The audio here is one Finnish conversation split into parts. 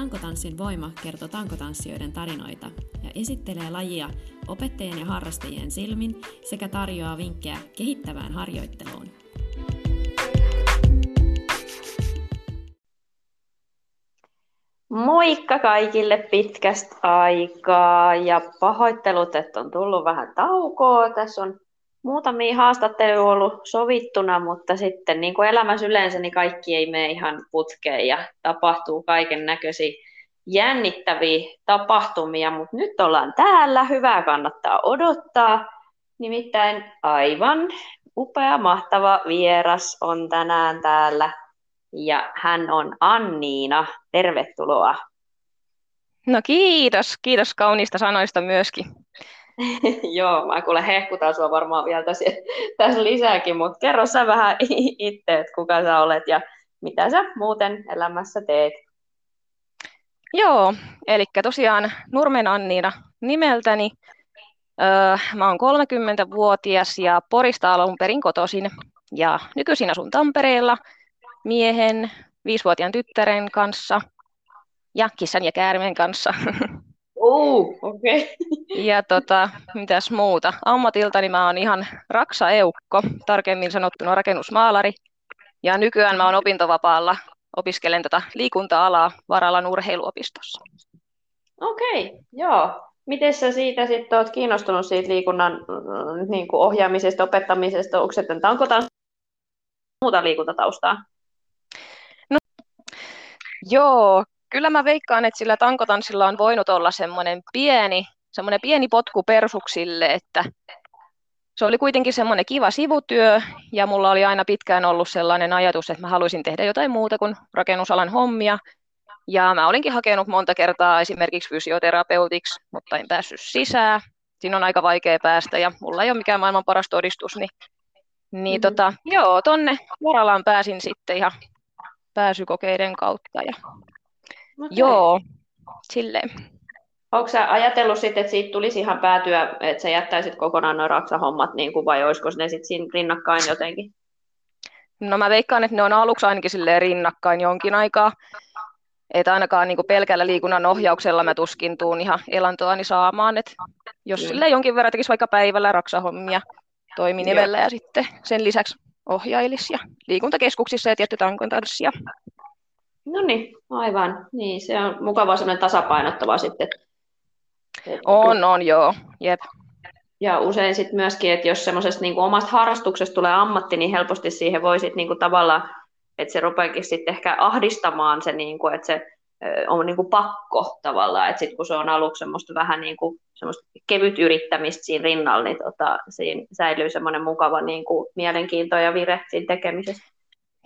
Tankotanssin voima kertoo tankotanssijoiden tarinoita ja esittelee lajia opettajien ja harrastajien silmin sekä tarjoaa vinkkejä kehittävään harjoitteluun. Moikka kaikille pitkästä aikaa ja pahoittelut, että on tullut vähän taukoa. Tässä on muutamia haastatteluja ollut sovittuna, mutta sitten niin kuin elämässä yleensä, niin kaikki ei mene ihan putkeen ja tapahtuu kaiken näköisiä jännittäviä tapahtumia, mutta nyt ollaan täällä, hyvää kannattaa odottaa. Nimittäin aivan upea, mahtava vieras on tänään täällä ja hän on Anniina. Tervetuloa. No kiitos, kiitos kauniista sanoista myöskin. Joo, mä kuule hehkutan sua varmaan vielä tässä, tässä lisääkin, mutta kerro sä vähän itse, että kuka sä olet ja mitä sä muuten elämässä teet. Joo, eli tosiaan Nurmen Anniina nimeltäni. Öö, mä oon 30-vuotias ja Porista alun perin kotoisin ja nykyisin asun Tampereella miehen, viisivuotiaan tyttären kanssa ja kissan ja käärmeen kanssa. Okei. Okay. Ja tota, mitäs muuta? Ammatiltani mä oon ihan Raksa Eukko, tarkemmin sanottuna rakennusmaalari. Ja nykyään mä oon opintovapaalla, opiskelen tätä liikunta-alaa Varalan urheiluopistossa. Okei, okay, joo. Miten sä siitä sitten oot kiinnostunut siitä liikunnan mm, niin kuin ohjaamisesta, opettamisesta? Onko se, onko muuta liikuntataustaa? No, joo, kyllä mä veikkaan, että sillä tankotanssilla on voinut olla semmoinen pieni, semmoinen pieni potku persuksille, että se oli kuitenkin semmoinen kiva sivutyö ja mulla oli aina pitkään ollut sellainen ajatus, että mä haluaisin tehdä jotain muuta kuin rakennusalan hommia. Ja mä olinkin hakenut monta kertaa esimerkiksi fysioterapeutiksi, mutta en päässyt sisään. Siinä on aika vaikea päästä ja mulla ei ole mikään maailman paras todistus, niin, niin mm-hmm. tota, joo, tonne Varalaan pääsin sitten ihan pääsykokeiden kautta ja Okay. Joo, silleen. Onko sä ajatellut sitten, että siitä tulisi ihan päätyä, että sä jättäisit kokonaan nuo raksahommat, niin kuin, vai olisiko ne sitten siinä rinnakkain jotenkin? No mä veikkaan, että ne on aluksi ainakin silleen rinnakkain jonkin aikaa. Että ainakaan niin pelkällä liikunnan ohjauksella mä tuskin tuun ihan elantoani saamaan. Et jos mm. sille jonkin verran tekisi vaikka päivällä raksahommia toiminimellä ja sitten sen lisäksi ohjailisi ja liikuntakeskuksissa ja tietty tanssia. No niin, aivan. Niin, se on mukava semmoinen tasapainottava sitten. On, on, joo. Jep. Ja usein sitten myöskin, että jos semmoisesta niin omasta harrastuksesta tulee ammatti, niin helposti siihen voi sitten niin tavallaan, että se rupeakin sitten ehkä ahdistamaan se, niin kuin, että se on niin kuin pakko tavallaan, että sitten kun se on aluksi semmoista vähän niin kuin semmoista kevyt yrittämistä siinä rinnalla, niin tota, siinä säilyy semmoinen mukava niin kuin mielenkiinto ja vire siinä tekemisessä.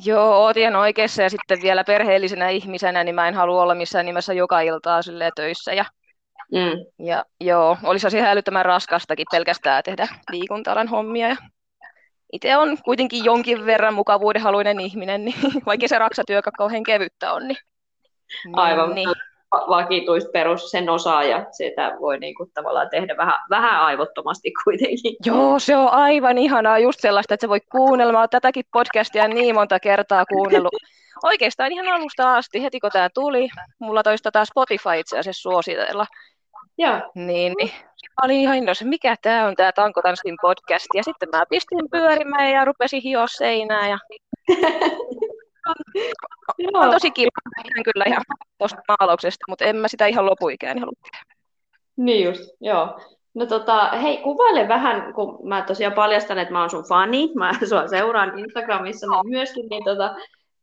Joo, oot ihan oikeassa ja sitten vielä perheellisenä ihmisenä, niin mä en halua olla missään nimessä joka iltaa töissä. Ja, mm. ja joo, olisi ihan älyttömän raskastakin pelkästään tehdä liikuntalan hommia. Ja itse on kuitenkin jonkin verran mukavuudenhaluinen ihminen, niin vaikka se raksatyökä kauhean kevyttä on. Niin, Aivan. Niin, vakituista perus sen osaa ja sitä voi niin kuin tavallaan tehdä vähän, vähän aivottomasti kuitenkin. Joo, se on aivan ihanaa just sellaista, että se voi kuunnella. Mä oon tätäkin podcastia niin monta kertaa kuunnellut. Oikeastaan ihan alusta asti, heti kun tämä tuli, mulla toista taas Spotify itse asiassa suositella. Joo. Niin, niin. Mä olin ihan innoissa, mikä tämä on tämä Tanko Tanssin podcast. Ja sitten mä pistin pyörimään ja rupesin hioa seinää. Ja... on tosi kiva. kyllä ihan tuosta maalauksesta, mutta en mä sitä ihan lopuikään halua tehdä. Niin just, joo. No tota, hei, kuvaile vähän, kun mä tosiaan paljastan, että mä oon sun fani, mä sua seuraan Instagramissa niin myöskin, niin tota,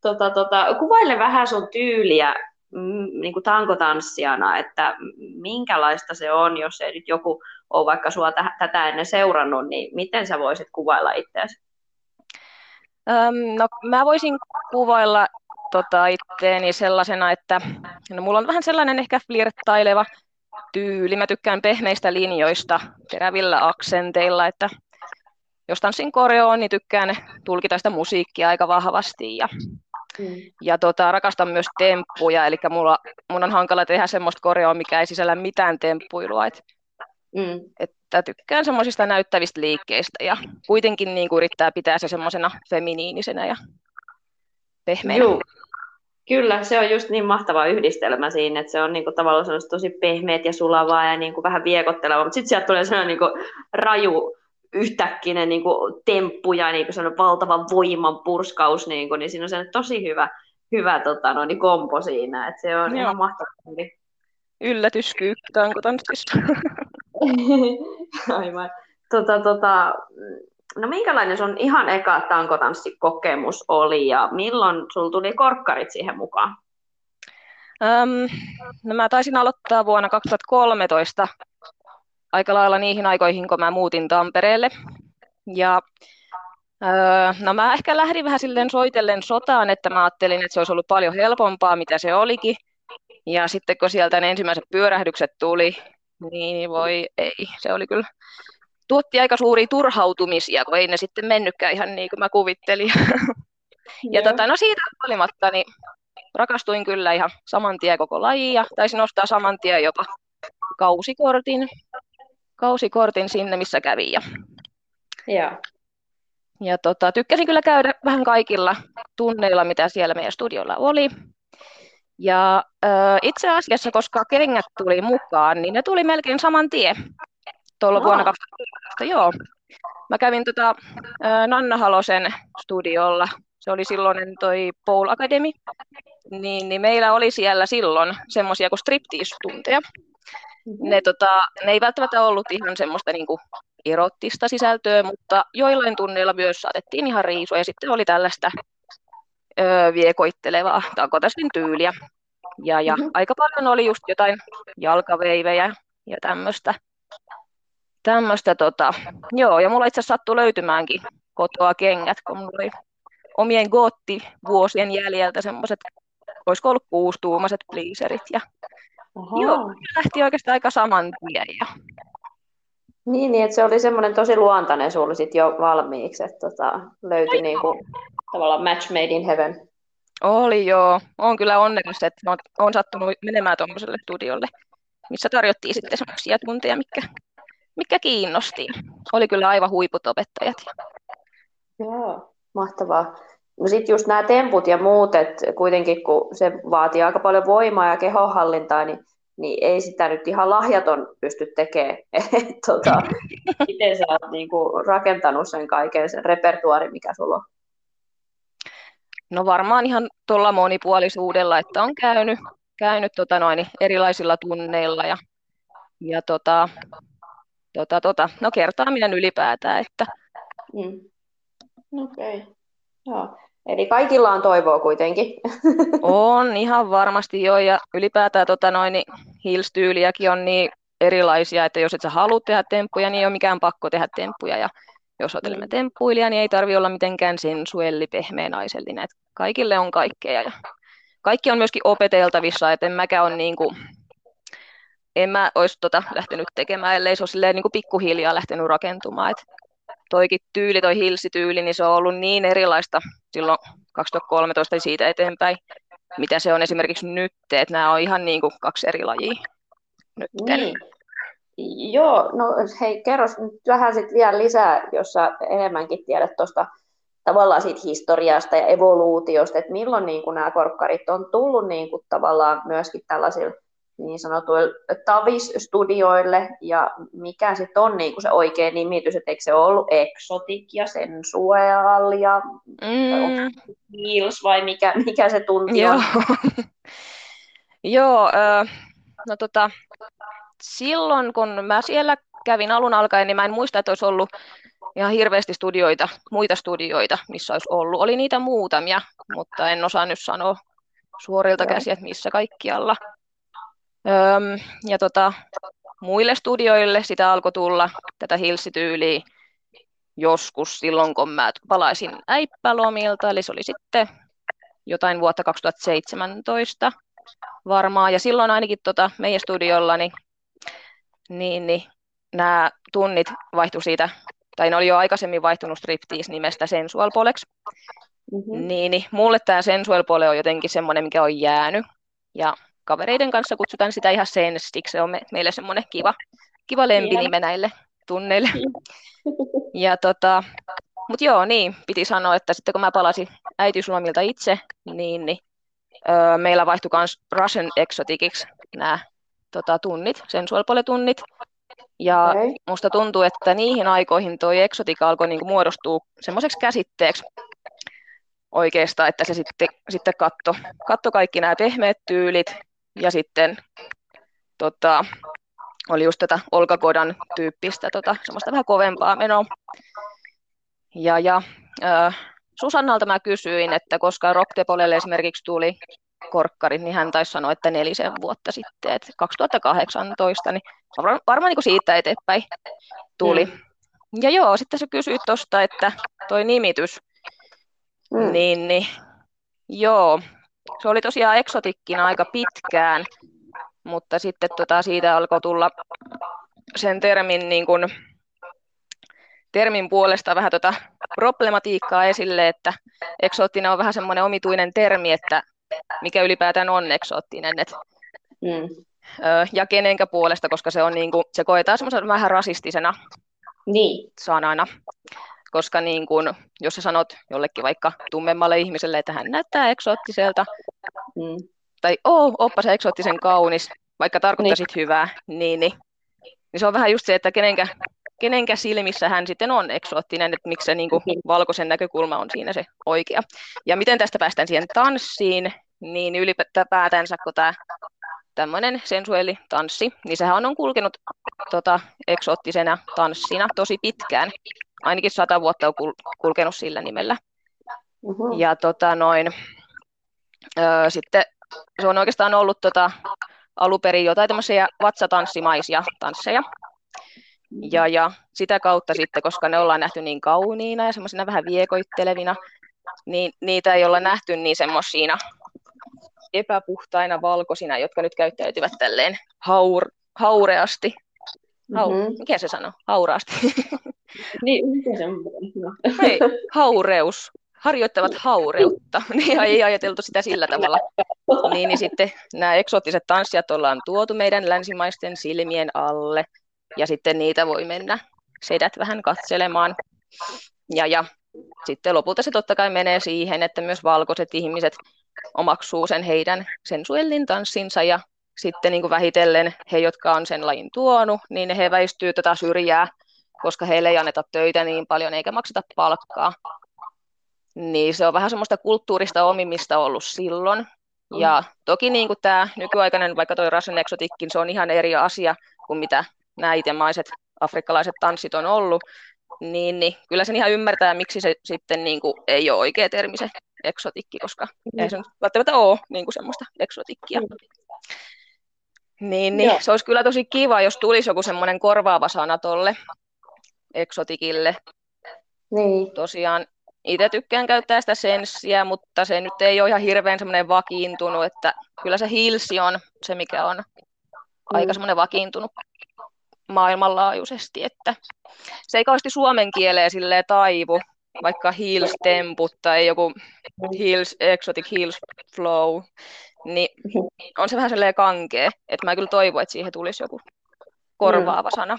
tota, tota, kuvaile vähän sun tyyliä mm, niin kuin tankotanssijana, että minkälaista se on, jos ei nyt joku ole vaikka sua t- tätä ennen seurannut, niin miten sä voisit kuvailla itseäsi? Öm, no, mä voisin kuvailla tota, itteeni sellaisena, että no, mulla on vähän sellainen ehkä flirttaileva tyyli. Mä tykkään pehmeistä linjoista, terävillä aksenteilla, että jos tanssin koreoon, niin tykkään tulkita sitä musiikkia aika vahvasti ja, mm. ja tota, rakastan myös temppuja, eli mulla, mun on hankala tehdä semmoista koreoa, mikä ei sisällä mitään temppuilua. Et, mm. että tykkään semmoisista näyttävistä liikkeistä ja kuitenkin niin kuin yrittää pitää se semmoisena feminiinisenä ja pehmeänä. Joo. Kyllä, se on just niin mahtava yhdistelmä siinä, että se on niinku tavallaan tosi pehmeät ja sulavaa ja niinku vähän viekotteleva, mutta sitten sieltä tulee sellainen niinku raju yhtäkkinen niinku temppu ja niinku sellainen valtava voiman purskaus, niinku, niin siinä on sellainen tosi hyvä, hyvä tota, no, niin kompo siinä, että se on Joo. ihan mahtava. Yllätyskyykky tankotanssissa. Aivan. Tota, tota, no minkälainen sun ihan eka tankotanssikokemus oli ja milloin sul tuli korkkarit siihen mukaan? Um, no mä taisin aloittaa vuonna 2013 aika lailla niihin aikoihin, kun mä muutin Tampereelle. Ja öö, no mä ehkä lähdin vähän silleen soitellen sotaan, että mä ajattelin, että se olisi ollut paljon helpompaa, mitä se olikin. Ja sitten kun sieltä ne ensimmäiset pyörähdykset tuli, niin voi ei, se oli kyllä, tuotti aika suuria turhautumisia, kun ei ne sitten mennytkään ihan niin kuin mä kuvittelin. ja tota, no siitä huolimatta, niin rakastuin kyllä ihan saman tien koko lajiin ja taisin ostaa saman tien jopa kausikortin, kausikortin sinne, missä kävin. Ja, ja. ja tota, tykkäsin kyllä käydä vähän kaikilla tunneilla, mitä siellä meidän studiolla oli. Ja itse asiassa, koska kengät tuli mukaan, niin ne tuli melkein saman tien tuolla oh. vuonna 2000. Joo. Mä kävin tota, Nanna Halosen studiolla. Se oli silloin toi Paul Academy. Niin, niin meillä oli siellä silloin semmoisia kuin striptease-tunteja. Mm-hmm. Ne, tota, ne ei välttämättä ollut ihan semmoista niin kuin erottista sisältöä, mutta joillain tunneilla myös saatettiin ihan riisua ja sitten oli tällaista öö, viekoittelevaa takotasvin tyyliä. Ja, ja mm-hmm. aika paljon oli just jotain jalkaveivejä ja tämmöistä. Tämmöistä tota, joo, ja mulla itse asiassa sattui löytymäänkin kotoa kengät, kun mulla oli omien gootti-vuosien jäljeltä semmoiset, olisiko ollut kuustuumaiset pleaserit. Ja, joo, lähti oikeastaan aika saman tien. Ja... Niin, niin, että se oli semmoinen tosi luontainen sulla sit jo valmiiksi, että tota, löytyi no, niinku, tavallaan match made in heaven. Oli joo. Olen kyllä onnekas, että olen sattunut menemään tuommoiselle studiolle, missä tarjottiin sitten semmoisia tunteja, mikä, mikä kiinnosti. Oli kyllä aivan huiput opettajat. Joo, mahtavaa. No sitten just nämä temput ja muut, että kuitenkin kun se vaatii aika paljon voimaa ja kehohallintaa, niin, niin ei sitä nyt ihan lahjaton pysty tekemään. tota, miten sä oot niinku rakentanut sen kaiken, sen repertuaari, mikä sulla on? No varmaan ihan tuolla monipuolisuudella, että on käynyt, käynyt tota noin, erilaisilla tunneilla ja, ja tota, tota, tota, no kertaaminen ylipäätään. Että... Mm. Okei, okay. Joo. Eli kaikilla on toivoa kuitenkin. On ihan varmasti jo ja ylipäätään tota noin, niin on niin erilaisia, että jos et sä halua tehdä temppuja, niin ei ole mikään pakko tehdä temppuja. Ja jos otelemme mm. temppuilija, niin ei tarvi olla mitenkään sensuelli, pehmeä naisellinen. Että kaikille on kaikkea. Ja kaikki on myöskin opeteltavissa, että en mäkään ole niin kuin, en mä olisi tota lähtenyt tekemään, ellei se ole niin kuin pikkuhiljaa lähtenyt rakentumaan. Et toikin tyyli, toi hilsityyli, niin se on ollut niin erilaista silloin 2013 siitä eteenpäin, mitä se on esimerkiksi nyt, että nämä on ihan niin kuin kaksi eri lajia. Niin. Joo, no hei, kerro nyt vähän sit vielä lisää, jos sä enemmänkin tiedät tuosta tavallaan siitä historiasta ja evoluutiosta, että milloin niin kuin nämä korkkarit on tullut niin kuin tavallaan myöskin tällaisille niin sanotuille tavis-studioille, ja mikä sitten on niin kuin se oikea nimitys, että eikö se ollut Exotic ja Sensual ja mm. Heels vai mikä, mikä se tunti Joo. on? Joo, äh, no tota, silloin kun mä siellä kävin alun alkaen, niin mä en muista, että olisi ollut ihan hirveästi studioita, muita studioita, missä olisi ollut. Oli niitä muutamia, mutta en osaa nyt sanoa suorilta käsiä, että missä kaikkialla. Öm, ja tota, muille studioille sitä alkoi tulla tätä hilsityyliä joskus silloin, kun mä palaisin äippälomilta, eli se oli sitten jotain vuotta 2017 varmaan, ja silloin ainakin tota meidän studiolla niin, niin, niin nämä tunnit vaihtui siitä tai ne oli jo aikaisemmin vaihtunut striptease-nimestä Sensual Polex. Mm-hmm. Niin, niin mulle tämä Sensual Pole on jotenkin semmoinen, mikä on jäänyt. Ja kavereiden kanssa kutsutaan sitä ihan Senstik, se on me, meille semmoinen kiva, kiva lempinime näille tunneille. ja tota, mutta joo, niin, piti sanoa, että sitten kun mä palasin äitiyslomilta itse, niin, niin öö, meillä vaihtui myös Russian Exoticiksi nämä tota, tunnit, sensualpole-tunnit. Ja okay. musta tuntuu, että niihin aikoihin tuo eksotika alkoi niinku muodostua semmoiseksi käsitteeksi oikeastaan, että se sitten, sitten katto, katto kaikki nämä pehmeät tyylit ja sitten tota, oli just tätä olkakodan tyyppistä, tota, semmoista vähän kovempaa menoa. Ja, ja äh, Susannalta mä kysyin, että koska Rocktepolelle esimerkiksi tuli korkkarit, niin hän taisi sanoa, että nelisen vuotta sitten, että 2018, niin varmaan niin kuin siitä eteenpäin tuli. Mm. Ja joo, sitten sä kysyit tuosta, että toi nimitys, mm. niin, niin joo, se oli tosiaan eksotikkina aika pitkään, mutta sitten tota, siitä alkoi tulla sen termin, niin kuin, termin puolesta vähän tota problematiikkaa esille, että eksoottinen on vähän semmoinen omituinen termi, että mikä ylipäätään on eksoottinen. Et, mm. ja kenenkä puolesta, koska se, on niin kuin, se koetaan semmoisena vähän rasistisena niin. sanana. Koska niin kuin, jos sä sanot jollekin vaikka tummemmalle ihmiselle, että hän näyttää eksoottiselta, mm. tai oo, oppa se eksoottisen kaunis, vaikka tarkoittaisit niin. hyvää, niin, niin, niin se on vähän just se, että kenenkä, kenenkä silmissä hän sitten on eksoottinen, että miksi se niin kuin, valkoisen näkökulma on siinä se oikea. Ja miten tästä päästään siihen tanssiin, niin ylipäätänsä kun tämä tämmöinen sensuelli tanssi, niin sehän on kulkenut tota, eksoottisena tanssina tosi pitkään. Ainakin sata vuotta on kulkenut sillä nimellä. Uh-huh. Ja tota, noin, ö, sitten se on oikeastaan ollut tota, aluperin jotain tämmöisiä vatsatanssimaisia tansseja. Ja, ja sitä kautta sitten, koska ne ollaan nähty niin kauniina ja semmoisina vähän viekoittelevina, niin niitä ei olla nähty niin semmoisina epäpuhtaina valkoisina, jotka nyt käyttäytyvät tälleen haur, haureasti. Hau, mm-hmm. Mikä se sanoo? Hauraasti. niin, mikä se on? Hei, haureus. Harjoittavat haureutta. Niin ei ajateltu sitä sillä tavalla. Niin, niin sitten nämä eksoottiset tanssijat ollaan tuotu meidän länsimaisten silmien alle. Ja sitten niitä voi mennä sedät vähän katselemaan. Ja, ja sitten lopulta se totta kai menee siihen, että myös valkoiset ihmiset omaksuu sen heidän sensuellin tanssinsa ja sitten niin kuin vähitellen he, jotka on sen lajin tuonut, niin he väistyy tätä syrjää, koska heille ei anneta töitä niin paljon eikä makseta palkkaa. Niin se on vähän semmoista kulttuurista omimista ollut silloin. Ja toki niin kuin tämä nykyaikainen, vaikka toi Russian Exotickin, se on ihan eri asia kuin mitä nämä itemaiset afrikkalaiset tanssit on ollut, niin, niin kyllä sen ihan ymmärtää, miksi se sitten niin kuin ei ole oikea termi se eksotikki, koska mm. ei se nyt välttämättä ole niin kuin semmoista eksotikkia. Mm. Niin, niin se olisi kyllä tosi kiva, jos tulisi joku semmoinen korvaava sana tolle eksotikille. Niin. Tosiaan itse tykkään käyttää sitä senssiä, mutta se nyt ei ole ihan hirveän semmoinen vakiintunut, että kyllä se hilsi on se, mikä on mm. aika semmoinen vakiintunut maailmanlaajuisesti, että se ei kauheasti suomen kieleen silleen taivu, vaikka Heels Temput tai joku Heels, Exotic Heels Flow, niin on se vähän sellainen kankea, että mä kyllä toivon, että siihen tulisi joku korvaava mm. sana.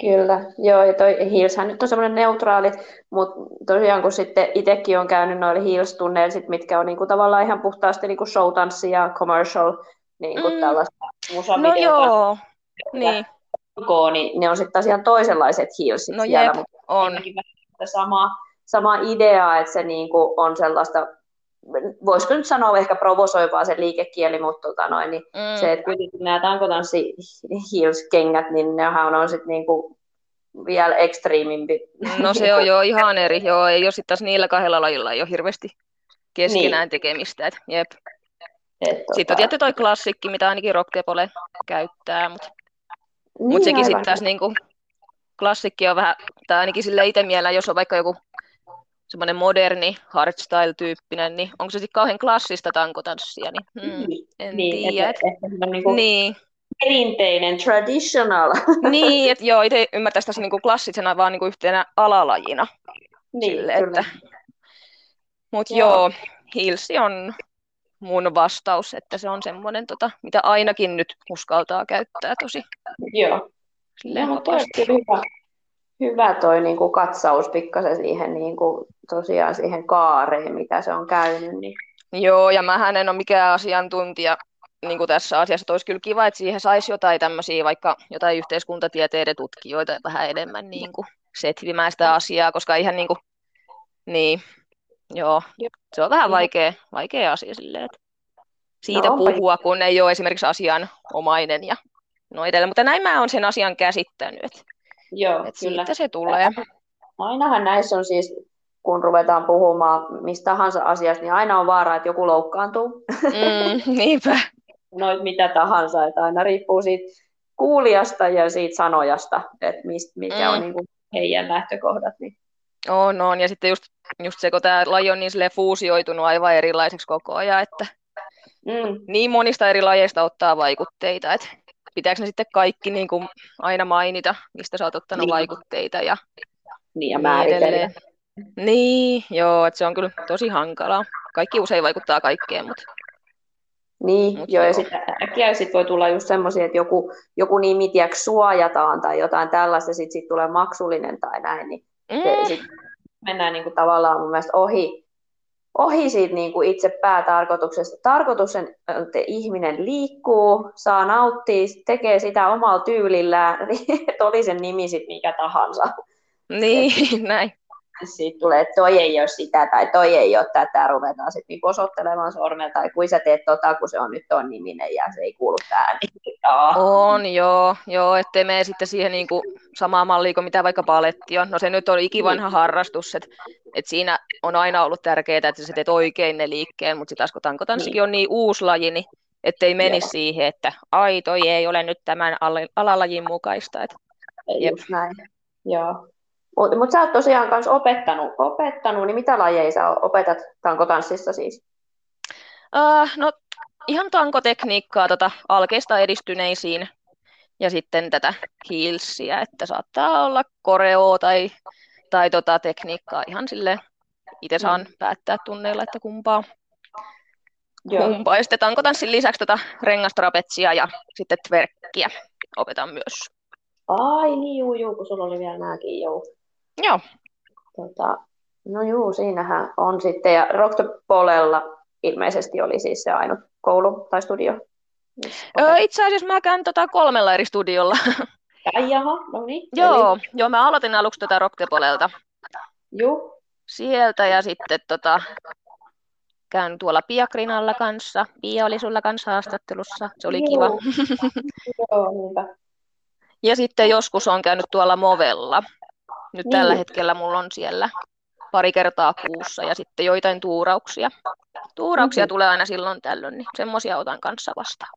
Kyllä, joo, ja toi Heelshän nyt on semmoinen neutraali, mutta tosiaan kun sitten itsekin on käynyt noilla Heels-tunneilla, mitkä on niinku tavallaan ihan puhtaasti niinku show-tanssi ja commercial, niinku mm. tällaista No joo, niin. niin ne on sitten taas ihan toisenlaiset Heelsit no siellä, mutta on sama, sama idea, että se niinku on sellaista, voisiko nyt sanoa ehkä provosoivaa se liikekieli, mutta tota noin, niin mm. se, että kuitenkin nämä tankotanssi heels-kengät, niin nehän on sitten niinku vielä ekstriimimpi. No se on jo ihan eri, joo, ei ole sitten taas niillä kahdella lajilla ole hirveästi keskenään niin. tekemistä, et, jep. Et, tota... Sitten on tietty toi klassikki, mitä ainakin Rocktepole käyttää, mutta niin, mut sekin sitten taas niinku, klassikki on vähän, tai ainakin sille itse mielellä, jos on vaikka joku semmoinen moderni hardstyle-tyyppinen, niin onko se sitten kauhean klassista tankotanssia, niin hmm, en niin, tiedä. Että, että niin kuin niin. Perinteinen, traditional. niin, että joo, itse ymmärtäisi tässä niin kuin klassisena vaan niin kuin yhtenä alalajina. Niin, Sille, että... Mutta joo. joo, Hilsi on mun vastaus, että se on semmoinen, tota, mitä ainakin nyt uskaltaa käyttää tosi Joo. No, mutta hyvä, hyvä toi niin kuin katsaus pikkasen siihen niin kuin, tosiaan siihen kaareen, mitä se on käynyt. Niin Joo, ja mähän en ole mikään asiantuntija niin kuin tässä asiassa. Että olisi kyllä kiva, että siihen saisi jotain tämmöisiä, vaikka jotain yhteiskuntatieteiden tutkijoita vähän enemmän niin kuin setvimään sitä asiaa, koska ihan niin kuin, niin, joo, se on vähän vaikea, vaikea asia silleen, että siitä no, puhua, kun ei ole esimerkiksi asianomainen ja no edelleen. Mutta näin mä oon sen asian käsittänyt, että, Joo, että kyllä. siitä se tulee. Ainahan näissä on siis, kun ruvetaan puhumaan mistä tahansa asiasta, niin aina on vaara, että joku loukkaantuu. Mm, niinpä. Noit mitä tahansa, että aina riippuu siitä kuulijasta ja siitä sanojasta, että mist, mikä mm. on niin kuin heidän lähtökohdat. Niin. On, on. Ja sitten just, just se, kun tämä laji on niin fuusioitunut aivan erilaiseksi koko ajan, että mm. niin monista eri lajeista ottaa vaikutteita, että pitääkö ne sitten kaikki niin kuin aina mainita, mistä sä oot ottanut niin. vaikutteita ja niin, ja määritellä. Niin, joo, että se on kyllä tosi hankalaa. Kaikki usein vaikuttaa kaikkeen, mutta... Niin, Mut joo, joo, ja sitten äkkiä sit voi tulla just semmoisia, että joku, joku nimi tiedätkö, suojataan tai jotain tällaista, sitten sit tulee maksullinen tai näin, niin mm. sit mennään niin kuin tavallaan mun mielestä ohi, ohi siitä niin kuin itse päätarkoituksesta. Tarkoitus on, että ihminen liikkuu, saa nauttia, tekee sitä omalla tyylillään, että oli sen nimi sitten mikä tahansa. Niin, näin. Siitä tulee, että toi ei ole sitä tai toi ei ole tätä, ruvetaan sitten niinku osoittelemaan sormella, tai kuin sä teet tota, kun se on nyt ton niminen ja se ei kuulu tähän. On, joo, joo ettei mene sitten siihen niinku samaan malliin kuin mitä vaikka paletti on. No se nyt on ikivanha niin. harrastus, että et siinä on aina ollut tärkeää, että sä teet oikein ne liikkeen, mutta sitten kun tankotanssikin niin. on niin uusi laji, niin ettei menisi Joo. siihen, että ai toi ei ole nyt tämän alalajin mukaista. Et, ei jep. just näin, joo. Mutta mut sä oot tosiaan myös opettanut, opettanut, niin mitä lajeja sä opetat tankotanssissa siis? Uh, no ihan tankotekniikkaa tota, alkeista edistyneisiin ja sitten tätä heelsia, että saattaa olla koreo tai, tai tota, tekniikkaa ihan sille itse saan mm. päättää tunneilla, että kumpaa. Joo. kumpaa. Ja sitten tankotanssin lisäksi tätä rengastrapetsia ja sitten tverkkiä opetan myös. Ai niin, juu, juu, kun sulla oli vielä nämäkin, joo. Joo. Tota, no juu, siinähän on sitten. Ja Roktopolella ilmeisesti oli siis se ainut koulu tai studio. Öö, itse asiassa mä käyn tota kolmella eri studiolla. Ai jaha, no niin. Joo, eli... joo, mä aloitin aluksi tätä tota Roktopolelta. Joo. Sieltä ja sitten tota, käyn tuolla Piakrinalla kanssa. Pia oli sulla kanssa haastattelussa, se oli kiva. Joo, niinpä. Ja sitten joskus on käynyt tuolla Movella. Nyt niin. tällä hetkellä mulla on siellä pari kertaa kuussa ja sitten joitain tuurauksia. Tuurauksia mm-hmm. tulee aina silloin tällöin, niin semmoisia otan kanssa vastaan.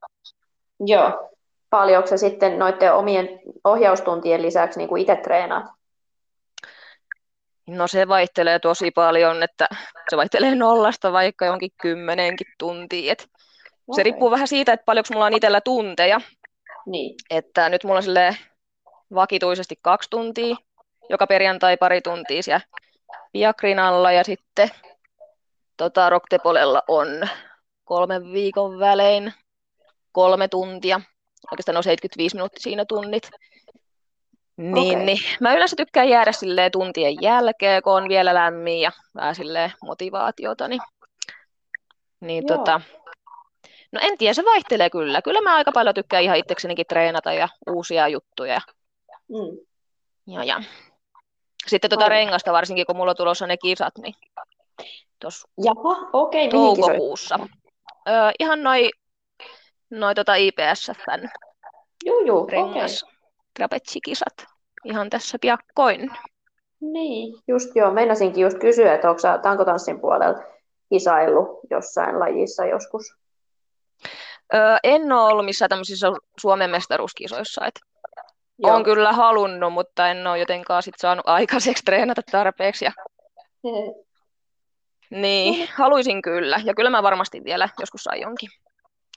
Joo. Paljonko se sitten noiden omien ohjaustuntien lisäksi niin kuin itse treenaat? No se vaihtelee tosi paljon, että se vaihtelee nollasta vaikka jonkin kymmenenkin tuntia. Et okay. Se riippuu vähän siitä, että paljonko mulla on itsellä tunteja. Niin. Että nyt mulla on vakituisesti kaksi tuntia joka perjantai pari tuntia siellä Piakrinalla ja sitten tota, Roktepolella on kolmen viikon välein kolme tuntia. Oikeastaan on 75 minuuttia siinä tunnit. Niin, okay. niin, mä yleensä tykkään jäädä silleen tuntien jälkeen, kun on vielä lämmin ja vähän silleen motivaatiota. Niin, niin tota, no en tiedä, se vaihtelee kyllä. Kyllä mä aika paljon tykkään ihan itseksenikin treenata ja uusia juttuja. Mm. Ja, ja. Sitten tuota rengasta, varsinkin kun mulla on tulossa ne kisat, niin tuossa okay, toukokuussa. Öö, ihan noin noi tota IPSFn joo, joo, rengas okay. trapetsikisat ihan tässä piakkoin. Niin, just joo. Meinasinkin just kysyä, että onko tankotanssin puolella kisaillut jossain lajissa joskus? Öö, en ole ollut missään tämmöisissä Suomen mestaruuskisoissa. Et Joo. On kyllä halunnut, mutta en ole jotenkaan sit saanut aikaiseksi treenata tarpeeksi. Ja... niin, haluaisin kyllä. Ja kyllä mä varmasti vielä joskus jonkin.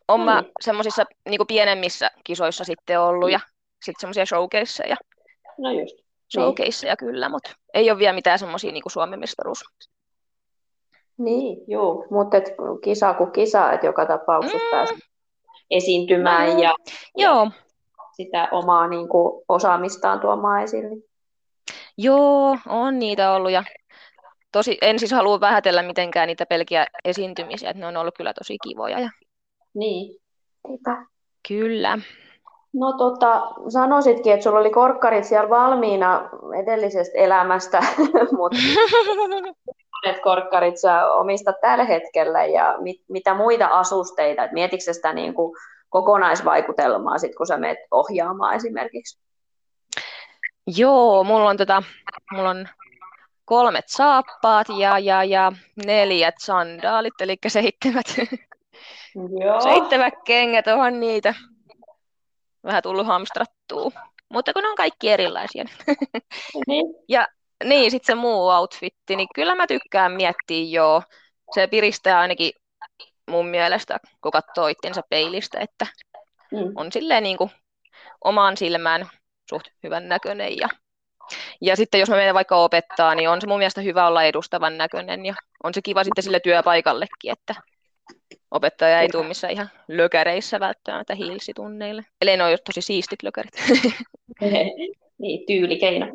Olen mä niin. semmoisissa niin pienemmissä kisoissa sitten ollut ja sitten semmoisia showcaseja. No just. Niin. Showcaseja niin. kyllä, mutta ei ole vielä mitään semmoisia niin Suomen mestaruus. Niin, joo, mutta kisa kuin kisa, että joka tapauksessa mm. pääsee esiintymään. No, ja, joo. Ja sitä omaa niin kuin, osaamistaan tuomaan esille. Joo, on niitä ollut ja tosi, en siis halua vähätellä mitenkään niitä pelkiä esiintymisiä, että ne on ollut kyllä tosi kivoja. Ja... Niin, Eipä. Kyllä. No tota, sanoisitkin, että sulla oli korkkarit siellä valmiina edellisestä elämästä, mutta monet korkkarit sä omistat tällä hetkellä ja mit, mitä muita asusteita, et mietitkö sitä niin kuin kokonaisvaikutelmaa sit, kun sä menet ohjaamaan esimerkiksi? Joo, mulla on, tota, mulla on kolmet saappaat ja, ja, ja neljät sandaalit, eli seitsemät, Joo. seitsemät kengät, onhan niitä vähän tullut hamstrattua. Mutta kun ne on kaikki erilaisia. Niin. ja niin, sitten se muu outfitti, niin kyllä mä tykkään miettiä joo. Se piristää ainakin mun mielestä, kun katsoo itsensä peilistä, että Mm. on silleen niin kuin omaan silmään suht hyvän näköinen. Ja, ja sitten jos mä menen vaikka opettaa, niin on se mun mielestä hyvä olla edustavan näköinen ja on se kiva sitten sille työpaikallekin, että opettaja ei tule missään ihan lökäreissä välttämättä hiilsitunneille. Eli ne on just tosi siistit lökärit. niin, tyylikeino.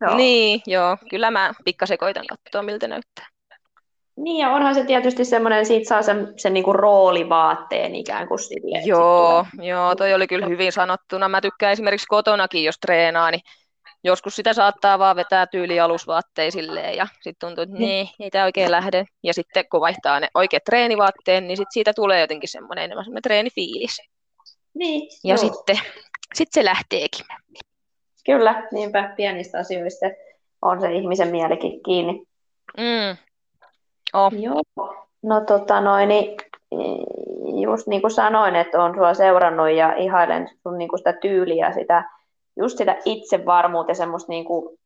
Joo. niin, joo. Kyllä mä pikkasen koitan katsoa, miltä näyttää. Niin, ja onhan se tietysti semmoinen, siitä saa sen, sen niinku roolivaatteen ikään kuin sille. Joo, sit joo, toi oli kyllä hyvin sanottuna. Mä tykkään esimerkiksi kotonakin, jos treenaa, niin joskus sitä saattaa vaan vetää tyyli alusvaatteisille ja sitten tuntuu, että nee, ei tämä oikein lähde. Ja sitten kun vaihtaa ne oikeat treenivaatteen, niin sit siitä tulee jotenkin semmoinen enemmän semmoinen treenifiilis. Niin, Ja joo. sitten sit se lähteekin. Kyllä, niinpä pienistä asioista on se ihmisen mielikin kiinni. Mm. Oh. Joo. No tota noin, niin just niin kuin sanoin, että olen sua seurannut ja ihailen sun niin kuin sitä tyyliä, sitä, just sitä itsevarmuutta ja semmoista niin kuin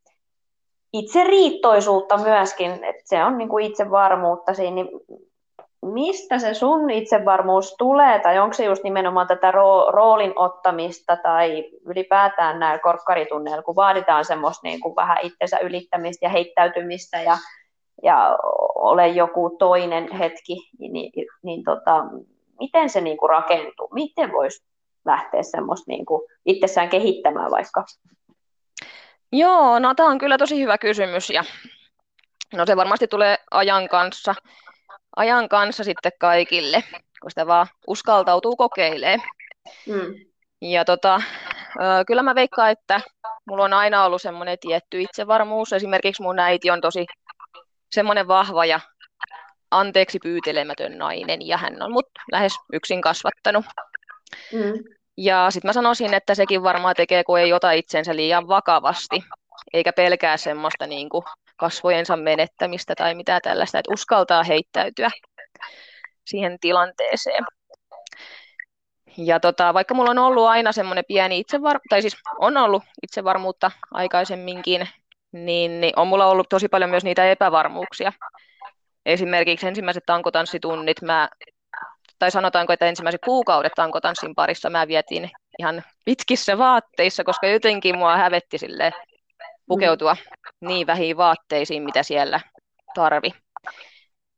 itseriittoisuutta myöskin, että se on niin kuin itsevarmuutta siinä, niin mistä se sun itsevarmuus tulee, tai onko se just nimenomaan tätä roo- roolin ottamista, tai ylipäätään näillä korkkaritunneilla, kun vaaditaan semmoista niin kuin vähän itsensä ylittämistä ja heittäytymistä, ja, ja ole joku toinen hetki, niin, niin, niin tota, miten se niin kuin rakentuu? Miten voisi lähteä semmoista niin kuin itsessään kehittämään vaikka? Joo, no tämä on kyllä tosi hyvä kysymys ja no se varmasti tulee ajan kanssa, ajan kanssa sitten kaikille, kun sitä vaan uskaltautuu kokeilemaan. Mm. Ja tota, kyllä mä veikkaan, että mulla on aina ollut semmoinen tietty itsevarmuus. Esimerkiksi mun äiti on tosi semmoinen vahva ja anteeksi pyytelemätön nainen ja hän on mut lähes yksin kasvattanut. Mm. Ja sitten mä sanoisin, että sekin varmaan tekee, kun ei ota itsensä liian vakavasti, eikä pelkää semmoista niin kuin kasvojensa menettämistä tai mitä tällaista, että uskaltaa heittäytyä siihen tilanteeseen. Ja tota, vaikka mulla on ollut aina semmoinen pieni itsevar... tai siis on ollut itsevarmuutta aikaisemminkin, niin, niin on mulla ollut tosi paljon myös niitä epävarmuuksia. Esimerkiksi ensimmäiset tankotanssitunnit mä tai sanotaanko, että ensimmäiset kuukaudet tankotanssin parissa mä vietin ihan pitkissä vaatteissa, koska jotenkin mua hävetti sille pukeutua niin vähiin vaatteisiin, mitä siellä tarvi.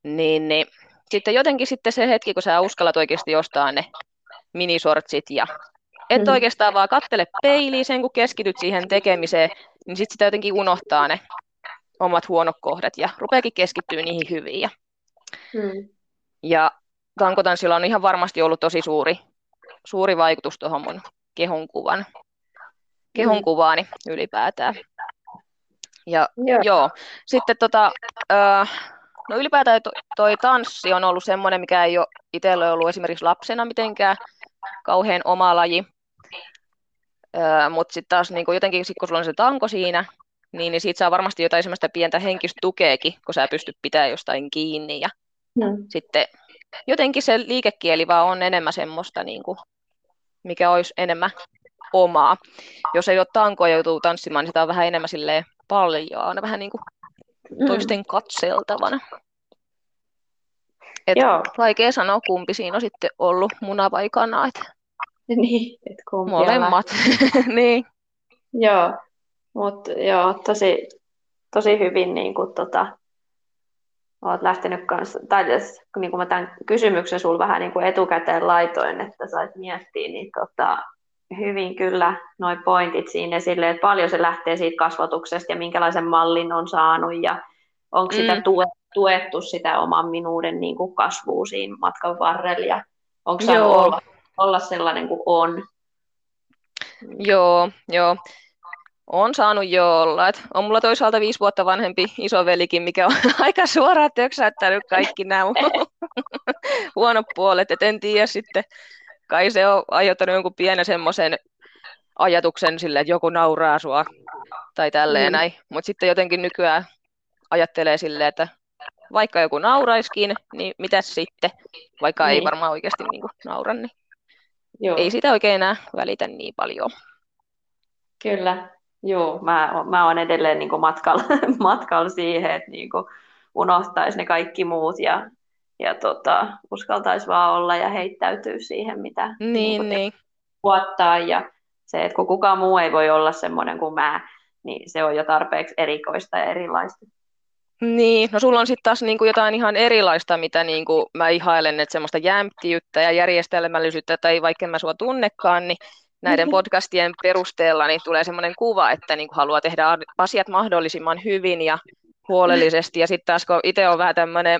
Niin, niin. Sitten jotenkin sitten se hetki, kun sä uskallat oikeasti ostaa ne minisortsit ja et Mhm. oikeastaan vaan kattele peiliin sen, kun keskityt siihen tekemiseen, niin sitten sitä jotenkin unohtaa ne omat huonot kohdat ja rupeakin keskittyä niihin hyviin. Ja, Mm. ja tankotanssilla on ihan varmasti ollut tosi suuri, suuri vaikutus tuohon mun kehonkuvan, kehonkuvaani ylipäätään. Ja Joo. joo, sitten tota, öö, no ylipäätään to- toi tanssi on ollut semmoinen, mikä ei ole itsellä ollut esimerkiksi lapsena mitenkään kauhean oma laji. Öö, Mutta sitten taas niin jotenkin, sit kun sulla on se tanko siinä, niin, niin siitä saa varmasti jotain semmoista pientä henkistä tukeekin, kun sä pystyt pitämään jostain kiinni. Ja Mm. sitten jotenkin se liikekieli vaan on enemmän semmoista, niin kuin, mikä olisi enemmän omaa. Jos ei ole tankoa ja joutuu tanssimaan, niin sitä on vähän enemmän silleen paljon, aina vähän niin kuin Mm. toisten katseltavana. Et Joo, vaikea sanoa, kumpi siinä on sitten ollut muna vai kana, et niin, et kumpi molemmat. niin. Joo, mutta joo, tosi, tosi hyvin niin kuin, tota, olet lähtenyt kanssa, tai niin kuin mä tämän kysymyksen sulla vähän niin kuin etukäteen laitoin, että sait miettiä, niin tota, hyvin kyllä noi pointit siinä esille, että paljon se lähtee siitä kasvatuksesta ja minkälaisen mallin on saanut ja, onko mm. sitä tuettu sitä oman minuuden niin kuin kasvua siinä matkan varrella ja onko saanut olla, olla sellainen kuin on. Joo, joo. On saanut jo olla. Et on mulla toisaalta viisi vuotta vanhempi isovelikin, mikä on aika suoraan töksäyttänyt kaikki nämä huonot puolet. Et en tiedä sitten, kai se on aiheuttanut jonkun pienen semmoisen ajatuksen sille, että joku nauraa sua tai tälleen mm. näin. Mutta sitten jotenkin nykyään ajattelee silleen, että vaikka joku nauraiskin, niin mitä sitten, vaikka niin. ei varmaan oikeasti niin kuin naura, niin Joo. ei sitä oikein enää välitä niin paljon. Kyllä, Joo, mä, mä oon edelleen niin matkalla, matkalla siihen, että niin unohtaisi ne kaikki muut ja, ja tota, uskaltaisi vaan olla ja heittäytyy siihen, mitä niin, niin, niin. tuottaa. Ja se, että kun kukaan muu ei voi olla semmoinen kuin mä, niin se on jo tarpeeksi erikoista ja erilaista. Niin, no sulla on sitten taas niinku jotain ihan erilaista, mitä niinku mä ihailen, että semmoista jämptiyttä ja järjestelmällisyyttä, tai vaikka mä sua tunnekaan, niin näiden podcastien perusteella niin tulee semmoinen kuva, että niin kuin haluaa tehdä asiat mahdollisimman hyvin ja huolellisesti. Ja sitten taas kun itse on vähän tämmöinen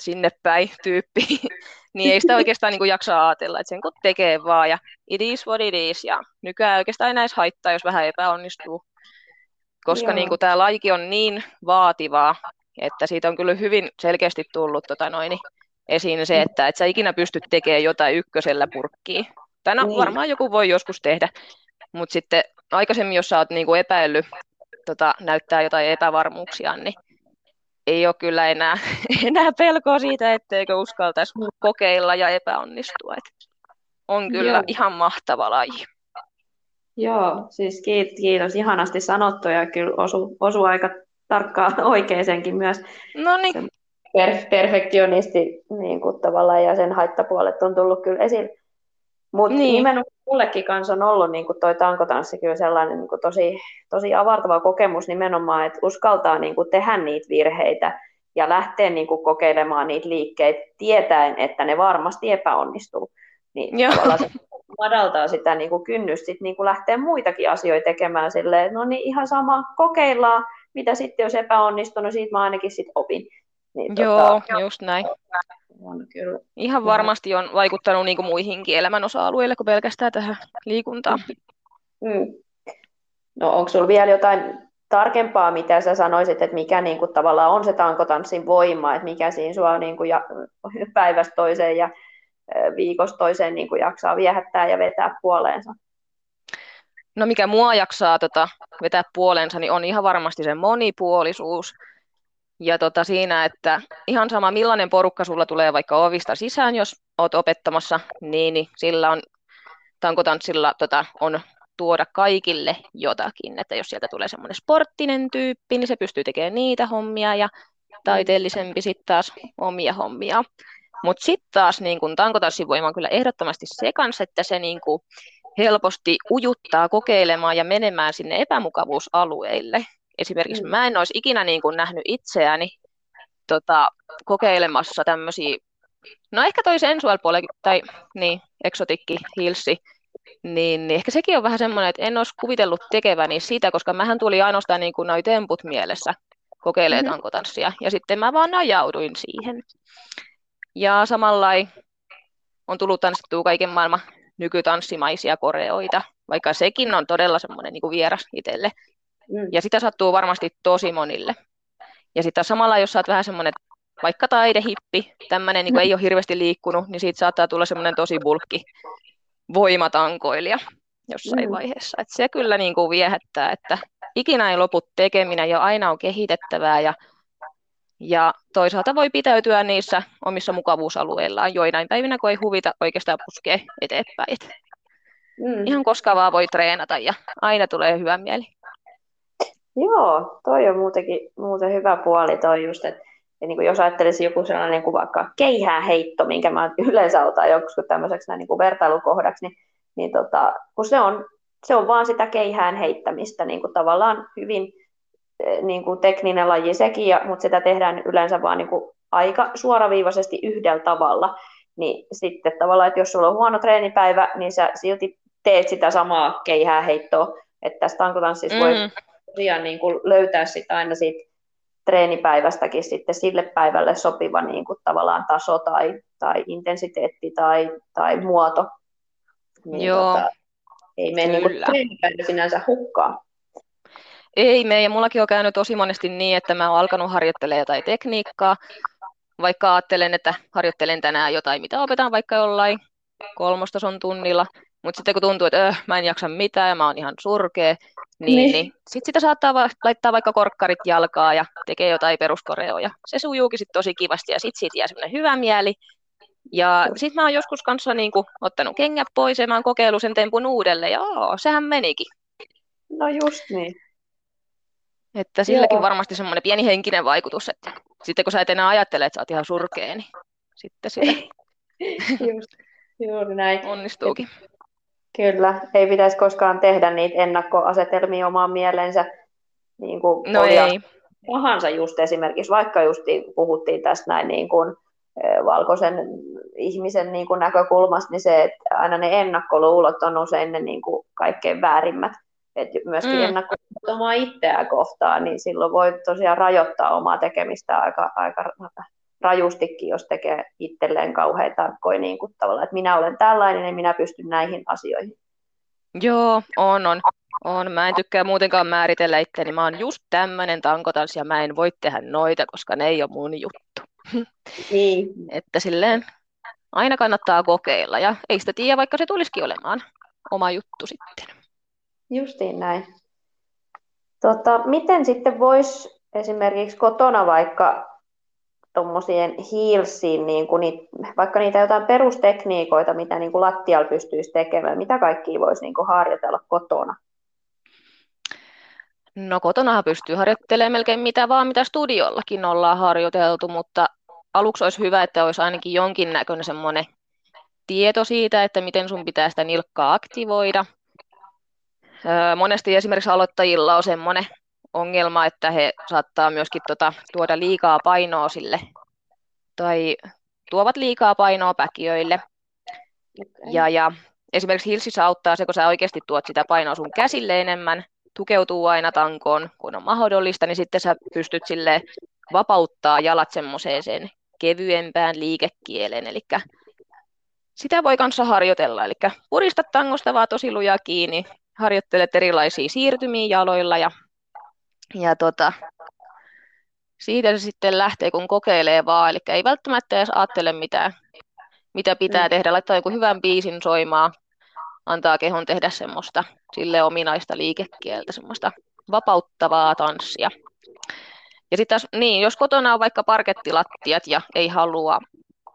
sinne päin tyyppi, niin ei sitä oikeastaan niin kuin jaksa ajatella, että sen kun tekee vaan ja it is what it is. Ja nykyään oikeastaan ei näissä haittaa, jos vähän epäonnistuu. Koska niin kuin tämä laiki on niin vaativaa, että siitä on kyllä hyvin selkeästi tullut tota noin, esiin se, että et sä ikinä pystyt tekemään jotain ykkösellä purkkiin tai no niin. varmaan joku voi joskus tehdä, mutta sitten aikaisemmin, jos sä oot niinku epäillyt, tota, näyttää jotain epävarmuuksia, niin ei ole kyllä enää, enää pelkoa siitä, etteikö uskaltaisi kokeilla ja epäonnistua. Et on kyllä Joo. ihan mahtava laji. Joo, siis kiitos, kiitos. Ihanasti sanottu ja kyllä osu, osu aika tarkkaan oikeisenkin myös. No niin. Per, perfektionisti niin kuin tavallaan ja sen haittapuolet on tullut kyllä esille. Mutta niin. nimenomaan mullekin kanssa on ollut niin kuin toi tankotanssi kyllä sellainen niin kuin tosi, tosi avartava kokemus nimenomaan, että uskaltaa niin kuin tehdä niitä virheitä ja lähteä niin kuin kokeilemaan niitä liikkeitä tietäen, että ne varmasti epäonnistuu. Niin se madaltaa sitä niin kuin kynnystä sit niin kuin lähteä muitakin asioita tekemään silleen, no niin ihan sama, kokeillaan, mitä sitten jos epäonnistunut, siitä mä ainakin sitten opin. Niin, Joo, tota, just näin on kyllä. Ihan varmasti on vaikuttanut niin kuin muihinkin elämän osa-alueille kuin pelkästään tähän liikuntaan. Mm. No onko sinulla vielä jotain tarkempaa, mitä sä sanoisit, että mikä niin kuin, tavallaan on se tankotanssin voima, että mikä siinä sua niin kuin, ja, päivästä toiseen ja viikosta toiseen niin kuin, jaksaa viehättää ja vetää puoleensa? No mikä mua jaksaa tota, vetää puoleensa, niin on ihan varmasti se monipuolisuus ja tota siinä, että ihan sama millainen porukka sulla tulee vaikka ovista sisään, jos oot opettamassa, niin, niin sillä on tankotanssilla tota, on tuoda kaikille jotakin. Että jos sieltä tulee semmoinen sporttinen tyyppi, niin se pystyy tekemään niitä hommia ja taiteellisempi sitten taas omia hommia. Mutta sitten taas niin kun tankotanssin voima on kyllä ehdottomasti se kanssa, että se niin kun helposti ujuttaa kokeilemaan ja menemään sinne epämukavuusalueille. Esimerkiksi mm. mä en olisi ikinä niin kuin nähnyt itseäni tota, kokeilemassa tämmöisiä, no ehkä toi sensual tai niin, exotikki, hilsi, niin, niin ehkä sekin on vähän semmoinen, että en olisi kuvitellut tekeväni sitä, koska mähän tuli ainoastaan niin kuin noi temput mielessä kokeilee mm-hmm. tankotanssia, ja sitten mä vaan najauduin siihen. Ja samalla on tullut tanssittua kaiken maailman nykytanssimaisia koreoita, vaikka sekin on todella semmoinen niin kuin vieras itselle. Mm. Ja sitä sattuu varmasti tosi monille. Ja sitten samalla, jos sä oot vähän semmoinen vaikka taidehippi, tämmöinen niin ei ole hirveästi liikkunut, niin siitä saattaa tulla semmoinen tosi bulkki voimatankoilija jossain mm. vaiheessa. Et se kyllä niin kuin viehättää, että ikinä ei lopu tekeminen ja aina on kehitettävää ja, ja toisaalta voi pitäytyä niissä omissa mukavuusalueillaan joinain päivinä, kun ei huvita oikeastaan puskea eteenpäin. Mm. Ihan koska vaan voi treenata ja aina tulee hyvä mieli. Joo, toi on muutenkin, muuten hyvä puoli toi just, että ja niin kuin jos ajattelisi joku sellainen niin kuin vaikka heitto, minkä mä yleensä otan joskus tämmöiseksi näin niin kuin vertailukohdaksi, niin, niin tota, kun se on, se on vaan sitä keihään heittämistä, niin kuin tavallaan hyvin niin kuin tekninen laji sekin, ja, mutta sitä tehdään yleensä vaan niin kuin aika suoraviivaisesti yhdellä tavalla, niin sitten tavallaan, että jos sulla on huono treenipäivä, niin sä silti teet sitä samaa keihää heittoa, että tästä tankotanssissa mm. voi tosiaan niin kuin löytää sit aina siitä treenipäivästäkin sitten sille päivälle sopiva niin kuin tavallaan taso tai, tai intensiteetti tai, tai muoto. Niin Joo, tota, ei mene niin kuin treenipäivä sinänsä hukkaan. Ei me, ja mullakin on käynyt tosi monesti niin, että mä oon alkanut harjoittelemaan jotain tekniikkaa, vaikka ajattelen, että harjoittelen tänään jotain, mitä opetan vaikka jollain kolmostason tunnilla, mutta sitten kun tuntuu, että öh, mä en jaksa mitään ja mä oon ihan surkea, niin, niin. niin sitten sitä saattaa va- laittaa vaikka korkkarit jalkaa ja tekee jotain peruskoreoja. Se sujuukin sitten tosi kivasti ja sitten siitä jää semmoinen hyvä mieli. Ja sitten mä oon joskus kanssa niinku ottanut kengät pois ja mä oon kokeillut sen tempun uudelleen ja oo, sehän menikin. No just niin. Että silläkin Joo. varmasti semmoinen pieni henkinen vaikutus, että sitten kun sä et enää ajattele, että sä oot ihan surkea, niin sitten sitä just, juuri näin. onnistuukin. Kyllä, ei pitäisi koskaan tehdä niitä ennakkoasetelmia omaan mieleensä. Niin kuin no ei. Tahansa just esimerkiksi, vaikka just puhuttiin tästä näin niin kuin valkoisen ihmisen niin kuin näkökulmasta, niin se, että aina ne ennakkoluulot on usein ne niin kuin kaikkein väärimmät. Et myöskin mm. ennakkoluulot omaa itseä kohtaan, niin silloin voi tosiaan rajoittaa omaa tekemistä aika, aika rajustikin, jos tekee itselleen kauhean tarkkoja niin kuin tavallaan, että minä olen tällainen ja minä pystyn näihin asioihin. Joo, on, on. on. Mä en tykkää muutenkaan määritellä itseäni. Mä oon just tämmöinen tankotanssi ja mä en voi tehdä noita, koska ne ei ole mun juttu. Niin. että silleen aina kannattaa kokeilla ja ei sitä tiedä, vaikka se tulisikin olemaan oma juttu sitten. Justiin näin. Tota, miten sitten voisi esimerkiksi kotona vaikka tuommoisien heelsiin, niin kuin niitä, vaikka niitä jotain perustekniikoita, mitä niin kuin lattialla pystyisi tekemään, mitä kaikki voisi niin kuin harjoitella kotona? No kotona pystyy harjoittelemaan melkein mitä vaan, mitä studiollakin ollaan harjoiteltu, mutta aluksi olisi hyvä, että olisi ainakin jonkinnäköinen semmoinen tieto siitä, että miten sun pitää sitä nilkkaa aktivoida. Monesti esimerkiksi aloittajilla on semmoinen ongelma, että he saattaa myöskin tuota, tuoda liikaa painoa sille tai tuovat liikaa painoa päkiöille. Okay. Ja, ja esimerkiksi hilsissä auttaa se, kun sä oikeasti tuot sitä painoa sun käsille enemmän, tukeutuu aina tankoon, kun on mahdollista, niin sitten sä pystyt sille vapauttaa jalat semmoiseen kevyempään liikekieleen. Eli sitä voi kanssa harjoitella. Eli purista tangosta vaan tosi lujaa kiinni, harjoittelet erilaisia siirtymiä jaloilla ja ja tota, siitä se sitten lähtee, kun kokeilee vaan. Eli ei välttämättä edes ajattele mitään, mitä pitää mm. tehdä. Laittaa joku hyvän biisin soimaan, antaa kehon tehdä semmoista sille ominaista liikekieltä, semmoista vapauttavaa tanssia. Ja sitten niin, jos kotona on vaikka parkettilattiat ja ei halua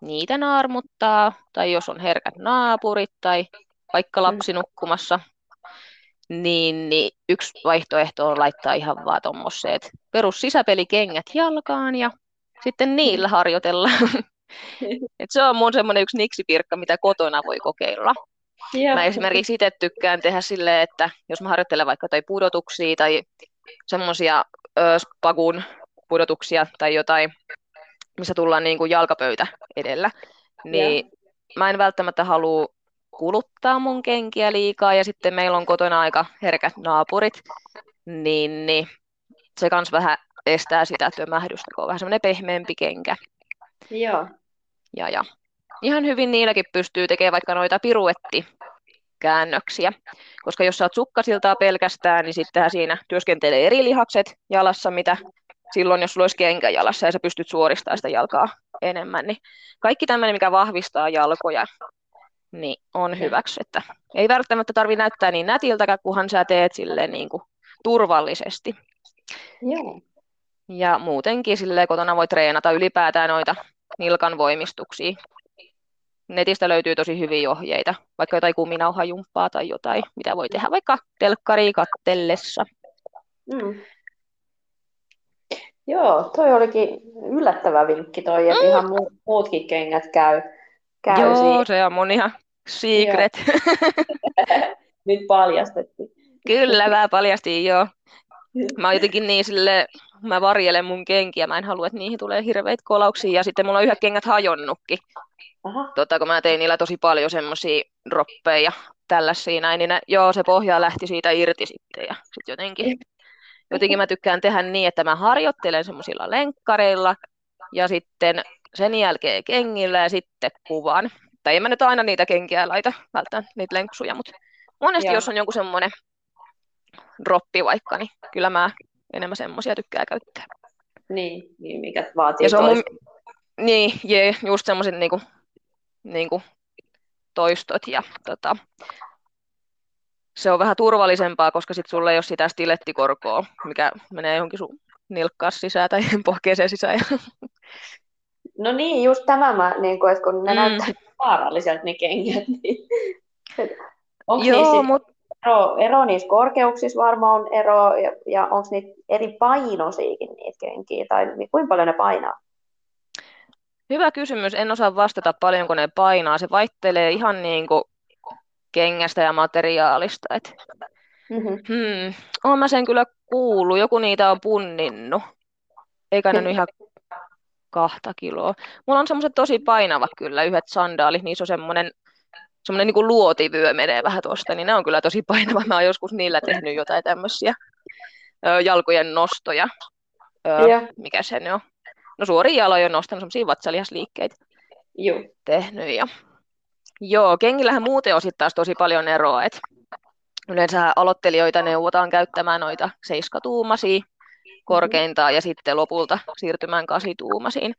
niitä naarmuttaa, tai jos on herkät naapurit, tai vaikka lapsi nukkumassa niin, niin yksi vaihtoehto on laittaa ihan vaan tuommoiset perus sisäpelikengät jalkaan ja sitten niillä harjoitella. Et se on mun semmoinen yksi niksipirkka, mitä kotona voi kokeilla. Ja. Mä esimerkiksi itse tykkään tehdä silleen, että jos mä harjoittelen vaikka tai pudotuksia tai semmoisia spagun pudotuksia tai jotain, missä tullaan niin kuin jalkapöytä edellä, niin ja. mä en välttämättä halua kuluttaa mun kenkiä liikaa ja sitten meillä on kotona aika herkät naapurit, niin, niin se kans vähän estää sitä tömähdystä, kun on vähän semmoinen pehmeämpi kenkä. Joo. Ja, ja ihan hyvin niilläkin pystyy tekemään vaikka noita piruettikäännöksiä, koska jos sä oot sukkasiltaa pelkästään, niin sittenhän siinä työskentelee eri lihakset jalassa, mitä silloin, jos sulla olisi kenkä jalassa ja sä pystyt suoristamaan sitä jalkaa enemmän, niin kaikki tämmöinen, mikä vahvistaa jalkoja, niin on hyväksi. Että ei välttämättä tarvitse näyttää niin nätiltäkään, kunhan sä teet sille niin kuin turvallisesti. Joo. Ja muutenkin sille kotona voi treenata ylipäätään noita nilkan voimistuksia. Netistä löytyy tosi hyviä ohjeita, vaikka jotain kuminauhajumppaa tai jotain, mitä voi tehdä vaikka telkkari kattellessa. Mm. Joo, toi olikin yllättävä vinkki toi, että mm. ihan muutkin kengät käy käy Joo, siinä. se on mun ihan secret. Nyt paljastettiin. Kyllä, vähän paljastiin, joo. Mä oon jotenkin niin sille, mä varjelen mun kenkiä, mä en halua, että niihin tulee hirveitä kolauksia, ja sitten mulla on yhdet kengät hajonnutkin. Aha. Tota, kun mä tein niillä tosi paljon semmosia droppeja tällaisia näin, niin ne, joo, se pohja lähti siitä irti sitten, ja sitten jotenkin jotenkin mä tykkään tehdä niin, että mä harjoittelen semmoisilla lenkkareilla ja sitten sen jälkeen kengillä ja sitten kuvan. Tai en mä nyt aina niitä kenkiä laita, välttämättä niitä lenksuja, mutta monesti Joo. jos on jonkun semmoinen droppi vaikka, niin kyllä mä enemmän semmoisia tykkää käyttää. Niin, niin mikä vaatii ja se on mun, Niin, jee, just semmoiset niinku, niinku toistot ja tota, se on vähän turvallisempaa, koska sitten sulla ei ole sitä stilettikorkoa, mikä menee johonkin sun nilkkaan sisään tai pohkeeseen sisään. No niin, just tämä mä, niin kun, että kun ne mm. näyttää vaaralliselta ne kengät, niin onko Joo, niissä mut... ero, ero niissä korkeuksissa varmaan on ero, ja, ja onko niitä eri painoisiakin niitä kenkiä, tai kuinka paljon ne painaa? Hyvä kysymys. En osaa vastata paljonko ne painaa. Se vaihtelee ihan niin kuin kengästä ja materiaalista. Et... Mm-hmm. Hmm. Olen mä sen kyllä kuullut. Joku niitä on punninnut. Eikä ne nyt ihan kahta kiloa. Mulla on semmoiset tosi painavat kyllä, yhdet sandaalit. Niissä on semmoinen semmoinen niin luotivyö menee vähän tuosta, niin ne on kyllä tosi painava. Mä oon joskus niillä tehnyt jotain tämmöisiä jalkojen nostoja. Öö, mikä se on? no suoria jaloja on nostanut semmoisia vatsalihasliikkeitä Joo. tehnyt. Ja... Joo, kengillähän muuten on taas tosi paljon eroa, että yleensä aloittelijoita neuvotaan käyttämään noita seiskatuumasia korkeintaan ja sitten lopulta siirtymään kasituumasiin.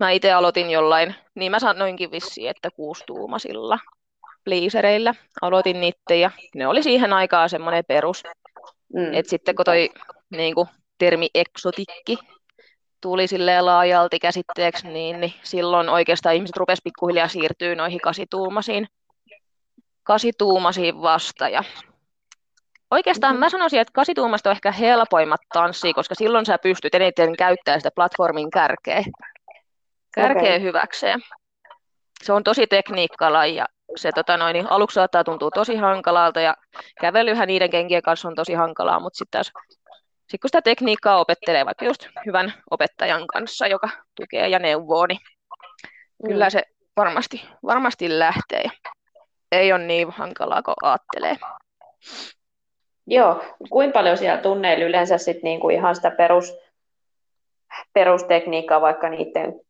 Mä itse aloitin jollain, niin mä sanoinkin vissiin, että kuustuumasilla bliisereillä aloitin niitä ja ne oli siihen aikaan semmoinen perus. Mm. Et sitten kun toi niin kuin, termi eksotikki tuli silleen laajalti käsitteeksi, niin, niin silloin oikeastaan ihmiset rupesivat pikkuhiljaa siirtyä noihin kasituumasiin, kasituumasiin vasta. Ja oikeastaan mä sanoisin, että kasituumasta on ehkä helpoimmat tanssia, koska silloin sä pystyt eniten käyttämään sitä platformin kärkeä, kärkeä okay. hyväkseen. Se on tosi tekniikkalaji ja se tota noin, niin aluksi saattaa tuntua tosi hankalalta ja kävelyhän niiden kenkien kanssa on tosi hankalaa, mutta sitten sitten kun sitä tekniikkaa opettelee vaikka just hyvän opettajan kanssa, joka tukee ja neuvoo, niin mm. kyllä se varmasti, varmasti lähtee. Ei ole niin hankalaa kuin ajattelee. Joo, kuinka paljon siellä tunneilla yleensä sit niinku ihan sitä perus, perustekniikkaa vaikka niiden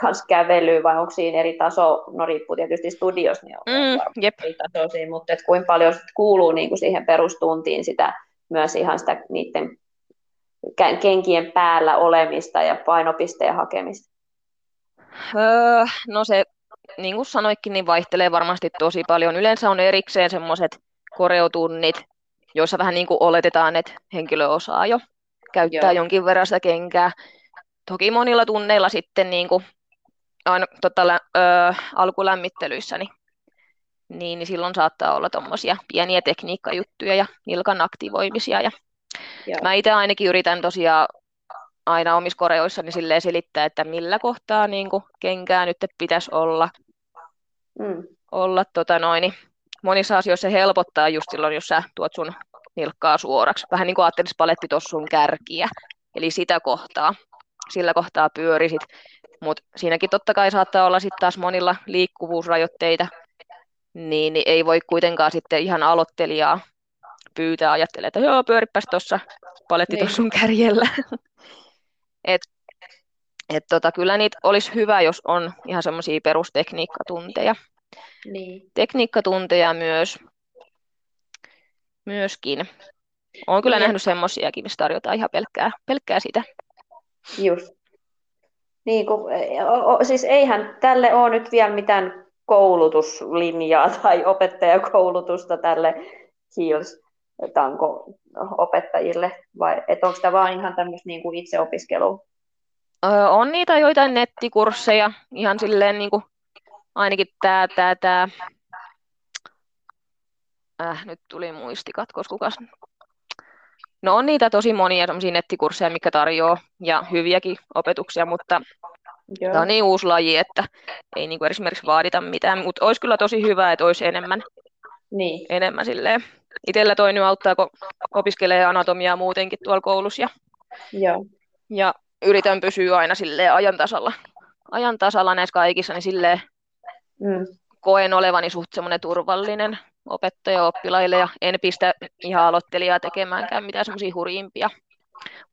kanssa kävelyä, vai onko siinä eri taso, no riippuu tietysti studiossa, niin on mm, jep. eri tasoisia, mutta et kuinka paljon sit kuuluu niinku siihen perustuntiin sitä, myös ihan sitä niiden kenkien päällä olemista ja painopisteen hakemista? Öö, no se, niin kuin sanoikin, niin vaihtelee varmasti tosi paljon. Yleensä on erikseen semmoiset koreotunnit, joissa vähän niin kuin oletetaan, että henkilö osaa jo käyttää Joo. jonkin verran sitä kenkää. Toki monilla tunneilla sitten niin kuin aina tota, ö, alkulämmittelyissä, niin, niin, niin silloin saattaa olla tuommoisia pieniä tekniikkajuttuja ja nilkan aktivoimisia ja Joo. Mä itse ainakin yritän tosiaan aina omissa koreoissani silleen selittää, että millä kohtaa niin kuin kenkää nyt pitäisi olla. Mm. olla tota noin, niin monissa asioissa se helpottaa just silloin, jos sä tuot sun nilkkaa suoraksi. Vähän niin kuin ajattelisi paletti tuossa sun kärkiä. Eli sitä kohtaa, sillä kohtaa pyörisit. Mutta siinäkin totta kai saattaa olla sitten taas monilla liikkuvuusrajoitteita, niin, niin ei voi kuitenkaan sitten ihan aloittelijaa pyytää, ajattelee, että joo, pyöripäs tuossa paletti tuossa sun kärjellä. et, et tota, kyllä niitä olisi hyvä, jos on ihan semmoisia perustekniikkatunteja. Niin. Tekniikkatunteja myös, myöskin. Olen kyllä niin. nähnyt semmoisiakin, missä tarjotaan ihan pelkkää, pelkkää sitä. Just. Niin kun, o, siis eihän tälle ole nyt vielä mitään koulutuslinjaa tai opettajakoulutusta tälle Heels tanko-opettajille, vai onko tämä vain ihan tämmöistä niin kuin itseopiskelua? on niitä joitain nettikursseja, ihan silleen niin kuin, ainakin tämä, tämä, tämä, äh, nyt tuli muistikatkos, kukas. No on niitä tosi monia sellaisia nettikursseja, mikä tarjoaa, ja hyviäkin opetuksia, mutta Joo. tämä on niin uusi laji, että ei niin kuin esimerkiksi vaadita mitään, mutta olisi kyllä tosi hyvä, että olisi enemmän, niin. enemmän silleen itsellä toi nyt auttaa, kun opiskelee anatomiaa muutenkin tuolla koulussa. Ja, Joo. ja yritän pysyä aina sille ajan tasalla, ajan tasalla näissä kaikissa, niin silleen mm. koen olevani suht semmoinen turvallinen opettaja oppilaille ja en pistä ihan aloittelijaa tekemäänkään mitään semmoisia hurjimpia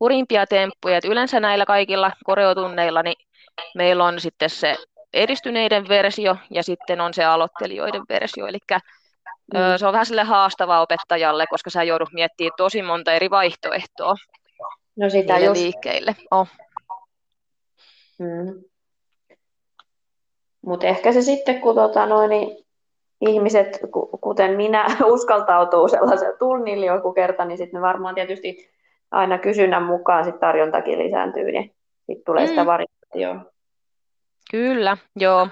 hurimpia temppuja. Et yleensä näillä kaikilla koreotunneilla niin meillä on sitten se edistyneiden versio ja sitten on se aloittelijoiden versio. Eli mm. se on vähän sille haastava opettajalle, koska sä joudut miettimään tosi monta eri vaihtoehtoa no sitä just... liikkeille. Oh. Mm. Mutta ehkä se sitten, kun tota noin, niin ihmiset, kuten minä, uskaltautuu sellaisella tunnille joku kerta, niin sitten varmaan tietysti aina kysynnän mukaan sit tarjontakin lisääntyy, niin sitten tulee mm. sitä variaatioa. Kyllä, joo.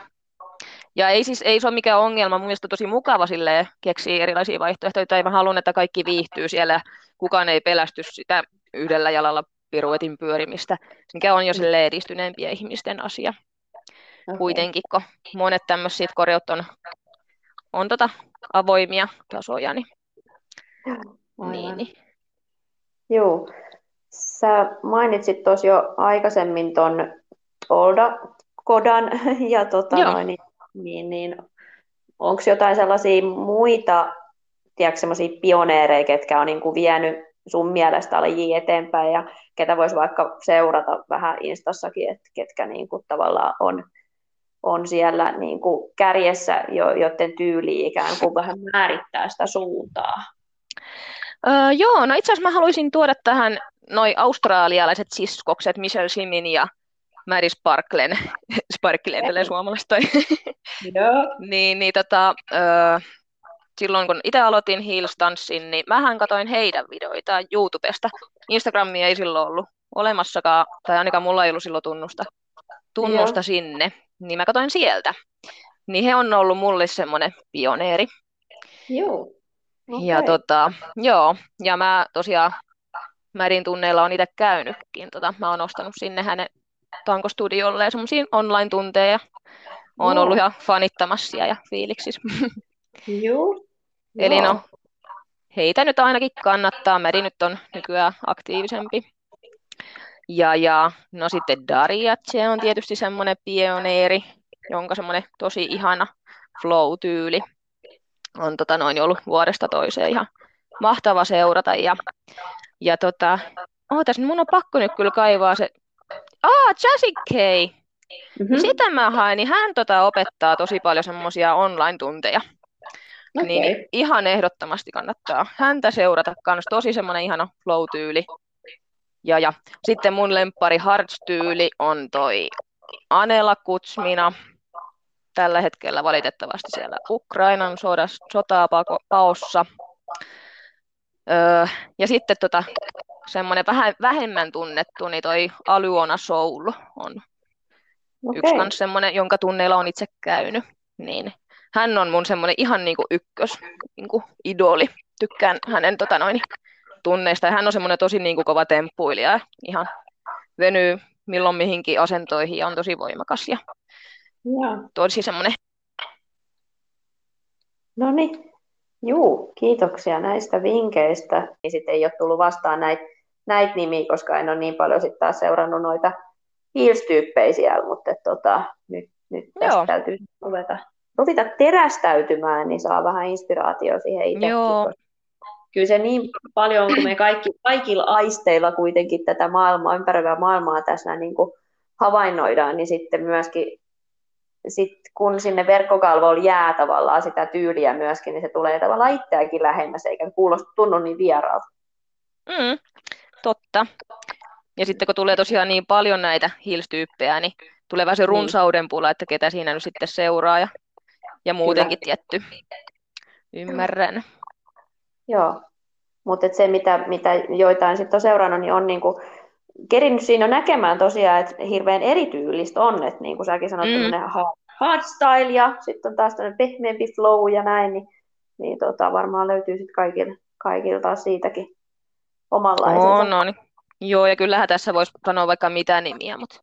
Ja ei siis ei se ole mikään ongelma, mun mielestä tosi mukava sille keksiä erilaisia vaihtoehtoja, tai mä haluan, että kaikki viihtyy siellä, kukaan ei pelästy sitä yhdellä jalalla piruetin pyörimistä, mikä on jo mm. sille edistyneempien ihmisten asia. Okay. Kuitenkin, kun monet tämmöiset koreot on, on tota avoimia tasoja, niin, niin, niin. Joo. Sä mainitsit tuossa jo aikaisemmin tuon Olda Kodan ja tota noin, niin, niin, niin onko jotain sellaisia muita tiedätkö, sellaisia pioneereja, ketkä on niin kuin vienyt sun mielestä lajia eteenpäin ja ketä voisi vaikka seurata vähän Instassakin, että ketkä niin kuin tavallaan on, on siellä niin kuin kärjessä, jo, joten tyyli ikään kuin vähän määrittää sitä suuntaa. Öö, joo, no itse asiassa mä haluaisin tuoda tähän noin australialaiset siskokset, Michelle Simin ja Maddie Sparklen, Sparklen tälle suomalaista Joo. niin, niin tota, öö, silloin kun itse aloitin Heels-tanssin, niin mähän katoin heidän videoita YouTubesta. Instagramia ei silloin ollut olemassakaan, tai ainakaan mulla ei ollut silloin tunnusta, tunnusta Joo. sinne, niin mä katoin sieltä. Niin he on ollut mulle semmoinen pioneeri. Joo. Okay. Ja tota, joo, ja mä tosiaan Märin tunneilla on itse käynytkin. Tota, mä oon ostanut sinne hänen tankostudiolle semmoisia online-tunteja. Oon ollut ihan fanittamassa ja fiiliksissä. Joo. Eli no, heitä nyt ainakin kannattaa. Meri nyt on nykyään aktiivisempi. Ja, ja no sitten Daria, se on tietysti semmoinen pioneeri, jonka semmoinen tosi ihana flow-tyyli on tota noin ollut vuodesta toiseen ihan mahtava seurata. Ja, ja tota, ootas, mun on pakko nyt kyllä kaivaa se, ah, Jazzy mm-hmm. sitä mä hain, niin hän tota opettaa tosi paljon semmoisia online-tunteja. Okay. Niin ihan ehdottomasti kannattaa häntä seurata kans. Tosi semmoinen ihana flow-tyyli. Ja, ja sitten mun lempari Hearts-tyyli on toi Anela Kutsmina. Tällä hetkellä valitettavasti siellä Ukrainan sodas, sotaa paossa. Öö, ja sitten tota, semmoinen vähän vähemmän tunnettu, niin toi Aluona Soul on okay. yksi kans semmoinen, jonka tunneilla on itse käynyt. Niin hän on mun semmoinen ihan niinku ykkös niinku idoli. Tykkään hänen tota noin, tunneista. Ja hän on semmoinen tosi niinku kova temppuilija ja ihan venyy milloin mihinkin asentoihin ja on tosi voimakas ja ja. tosi semmoinen. No niin, juu, kiitoksia näistä vinkkeistä. Ja sitten ei ole tullut vastaan näitä näit nimiä, koska en ole niin paljon sitten taas seurannut noita heels-tyyppejä mutta tota, nyt, nyt tästä Joo. täytyy ruveta ruveta terästäytymään, niin saa vähän inspiraatio siihen itsekin. Joo. Kyllä se niin paljon, kun me kaikki, kaikilla aisteilla kuitenkin tätä maailmaa, ympäröivää maailmaa tässä niin kuin havainnoidaan, niin sitten myöskin sit kun sinne verkkokalvoon jää tavallaan sitä tyyliä myöskin, niin se tulee tavallaan itseäkin lähemmäs, eikä kuulosta tunnu niin vieraalta. Mm, totta. Ja sitten kun tulee tosiaan niin paljon näitä hilstyyppejä, niin tulee vähän se niin. runsauden pula, että ketä siinä nyt sitten seuraa ja ja muutenkin Kyllä. tietty. Ymmärrän. Joo, mutta se mitä, mitä joitain sitten on seurannut, niin on niinku, kerinnyt siinä näkemään tosiaan, että hirveän erityylistä on, että niin kuin säkin sanoit, mm. hardstyle ja sitten on taas tämmöinen pehmeämpi flow ja näin, niin, niin tota, varmaan löytyy sitten kaikille taas siitäkin omanlaisensa. On, on. Joo, ja kyllähän tässä voisi sanoa vaikka mitä nimiä, mutta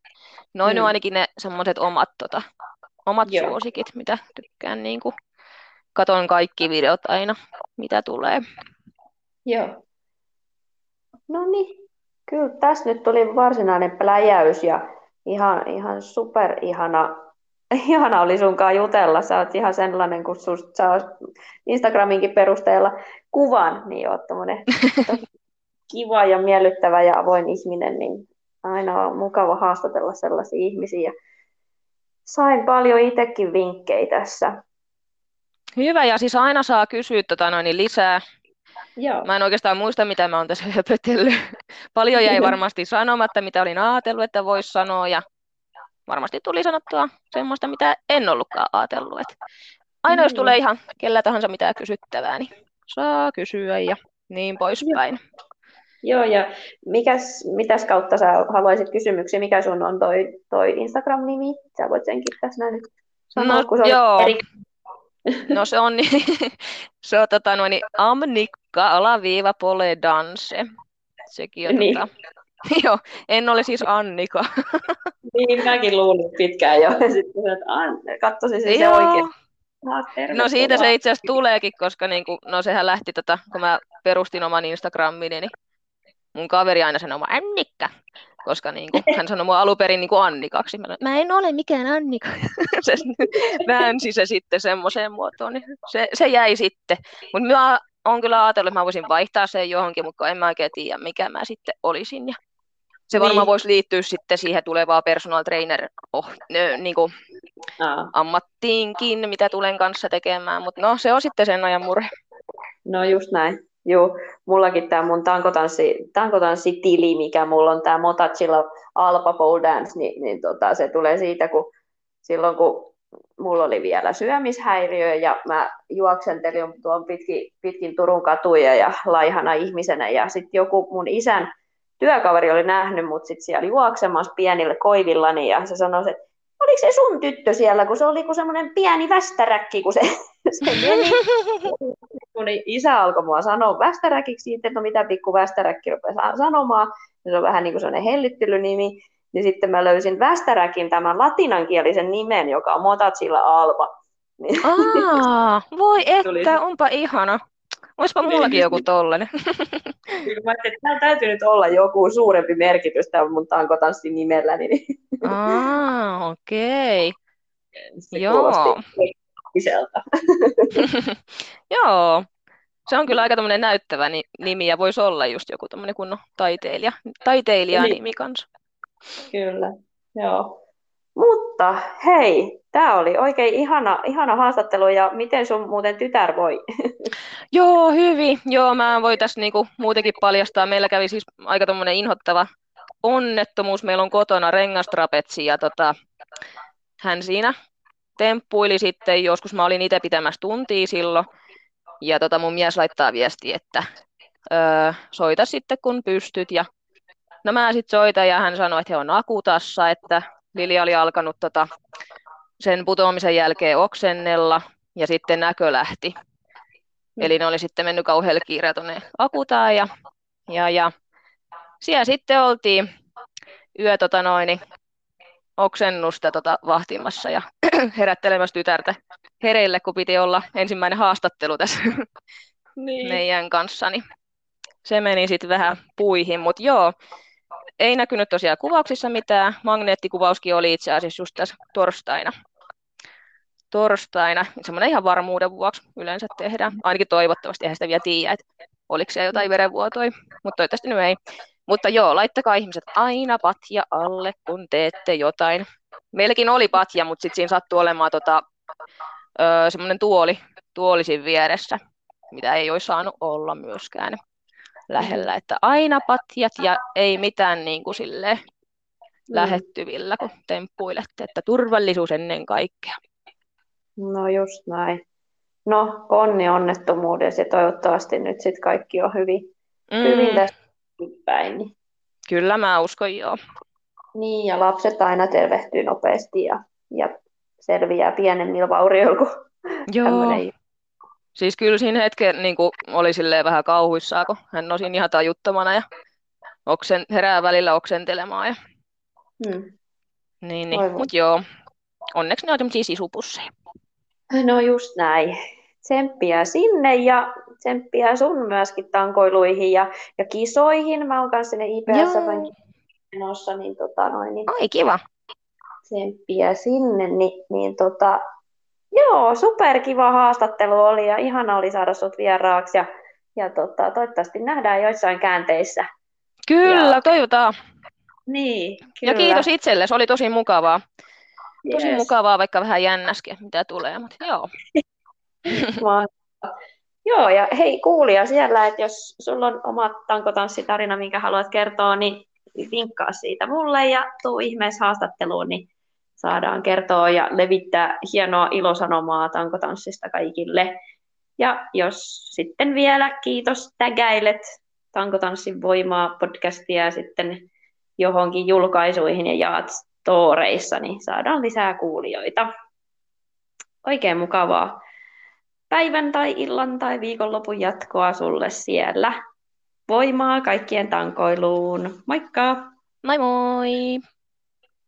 noin mm. on ainakin ne semmoiset omat tota, omat Joo. suosikit, mitä tykkään. Niin kuin, katon kaikki videot aina, mitä tulee. Joo. No niin, kyllä tässä nyt tuli varsinainen pläjäys ja ihan, ihan super ihana, ihana oli sunkaan jutella. Sä oot ihan sellainen, kun sä oot Instagraminkin perusteella kuvan, niin oot kiva ja miellyttävä ja avoin ihminen, niin aina on mukava haastatella sellaisia ihmisiä. Sain paljon itsekin vinkkejä tässä. Hyvä, ja siis aina saa kysyä tota noin, lisää. Joo. Mä en oikeastaan muista, mitä mä oon tässä höpötellyt. Paljon jäi varmasti sanomatta, mitä olin ajatellut, että voisi sanoa, ja varmasti tuli sanottua semmoista, mitä en ollutkaan ajatellut. Et aina jos tulee ihan kellä tahansa mitään kysyttävää, niin saa kysyä ja niin poispäin. Joo, ja mikäs, mitäs kautta sä haluaisit kysymyksiä? Mikä sun on toi, toi Instagram-nimi? Sä voit senkin tässä näin sanoa, no, kun se joo. eri... No se on, se on tota, noin, amnikka alaviiva pole danse. Sekin on Niin. tota, joo, en ole siis Annika. Niin, mäkin luulin pitkään jo. Sitten että katsoisin se, se oikein. No siitä se itse asiassa tuleekin, koska niinku, no sehän lähti, tota, kun mä perustin oman Instagramini, niin mun kaveri aina sanoi Annikka, koska niinku, hän sanoi mua alun perin niinku Annikaksi. Mä, mä en ole mikään Annika. se väänsi se sitten semmoiseen muotoon, niin se, se jäi sitten. Mutta mä oon kyllä ajatellut, että mä voisin vaihtaa sen johonkin, mutta en mä oikein tiedä, mikä mä sitten olisin. Ja se varmaan Niin. voisi liittyä sitten siihen tulevaan personal trainer oh, nö, niin kuin Aa, ammattiinkin, mitä tulen kanssa tekemään, mutta no se on sitten sen ajan murhe. no just näin. Joo, mullakin tämä mun tankotanssi, tankotanssitili, mikä mulla on tämä Motachilla Alpa Pole Dance, niin, niin tota, se tulee siitä, kun silloin kun mulla oli vielä syömishäiriö ja mä juoksentelin tuon pitkin, pitkin Turun katuja ja laihana ihmisenä. Ja sitten joku mun isän työkaveri oli nähnyt mut sit siellä juoksemassa pienillä koivillani ja se sanoi, että oliko se sun tyttö siellä, kun se oli kuin semmoinen pieni västäräkki, kun se, se meni. Mun isä alkoi mua sanoa västäräkiksi siitä, että no mitä pikku västäräkki rupesi sanomaan. Ja se on vähän niin kuin sellainen hellittelynimi. Niin sitten mä löysin västäräkin tämän latinankielisen nimen, joka on Motachilla Alba. Niin, Aa, voi että, onpa ihana. Oispa mullakin joku tollanen. mä ajattelin, että tämä täytyy nyt olla joku suurempi merkitys tämän mun tankotanssin nimellä, niin Aa, okei. se Joo. Joo. Se on kyllä aika tämmöinen näyttävä ni- nimi ja voisi olla just joku tämmöinen kunnon taiteilija, taiteilijanimi Niin. kanssa. Kyllä, joo. Mutta hei, tämä oli oikein ihana, ihana haastattelu ja miten sun muuten tytär voi? Joo, hyvin. Joo, mä voin tässä niinku muutenkin paljastaa. Meillä kävi siis aika tommonen inhottava onnettomuus. Meillä on kotona rengastrapetsi ja tota, hän siinä temppuili sitten. Joskus mä olin itse pitämässä tuntia silloin. Ja tota, mun mies laittaa viesti, että öö, soita sitten kun pystyt. Ja no mä sitten soitan ja hän sanoi, että he on akutassa, että Lili oli alkanut tota, sen putoamisen jälkeen oksennella ja sitten näkö lähti. Eli ne oli sitten mennyt kauhealla kiireellä tuonne akutaan ja, ja, ja siellä sitten oltiin yö tota noin, niin oksennusta tota vahtimassa ja herättelemässä tytärtä hereille, kun piti olla ensimmäinen haastattelu tässä Niin. meidän kanssa, niin se meni sitten vähän puihin, mutta joo, ei näkynyt tosiaan kuvauksissa mitään. Magneettikuvauskin oli itse asiassa just tässä torstaina. Torstaina, semmoinen ihan varmuuden vuoksi yleensä tehdään. Ainakin toivottavasti, eihän sitä vielä tiedä, että oliko siellä jotain verenvuotoja, mutta toivottavasti nyt ei. Mutta joo, laittakaa ihmiset aina patja alle, kun teette jotain. Meilläkin oli patja, mutta sitten siinä sattui olemaan tota, semmoinen tuoli, tuoli siinä vieressä, mitä ei olisi saanut olla myöskään lähellä. Että aina patjat ja ei mitään niin kuin silleen lähettyvillä, kun temppuilette, että turvallisuus ennen kaikkea. No just näin. No, onni onnettomuudessa ja toivottavasti nyt sitten kaikki on hyvin, mm. hyvin Mm, tästä päin. Kyllä mä uskon joo. niin, ja lapset aina tervehtyy nopeasti ja, ja selviää pienemmillä vaurioilla kuin Joo, tämmöinen. Siis kyllä siinä hetken niin kuin, oli silleen vähän kauhuissaan, kun hän on siinä ihan tajuttomana ja oksen, herää välillä oksentelemaan. Ja, Hmm. niin, niin. Aivan. Mut joo, onneksi ne on tämmöisiä sisupusseja. No just näin. Tsemppiä sinne ja tsemppiä sun myöskin tankoiluihin ja, ja kisoihin. Mä oon kanssa sinne IPS menossa, niin, tota noin, niin Ai kiva. tsemppiä sinne. Niin, niin tota, joo, superkiva haastattelu oli ja ihana oli saada sut vieraaksi. Ja ja tota, toivottavasti nähdään joissain käänteissä. Kyllä, ja... toivotaan. Niin, kyllä. Ja kiitos itselle, se oli tosi mukavaa. Tosi yes. mukavaa, vaikka vähän jännäskin, mitä tulee, mutta joo. joo, ja hei kuulija siellä, että jos sulla on oma tankotanssitarina, minkä haluat kertoa, niin vinkkaa siitä mulle ja tuu ihmeessä haastatteluun, niin saadaan kertoa ja levittää hienoa ilosanomaa tankotanssista kaikille. Ja jos sitten vielä kiitos tägäilet Tankotanssin voimaa podcastia sitten johonkin julkaisuihin ja jaat storeissa, niin saadaan lisää kuulijoita. Oikein mukavaa päivän tai illan tai viikonlopun jatkoa sulle siellä. Voimaa kaikkien tankoiluun. Moikka! Moi moi!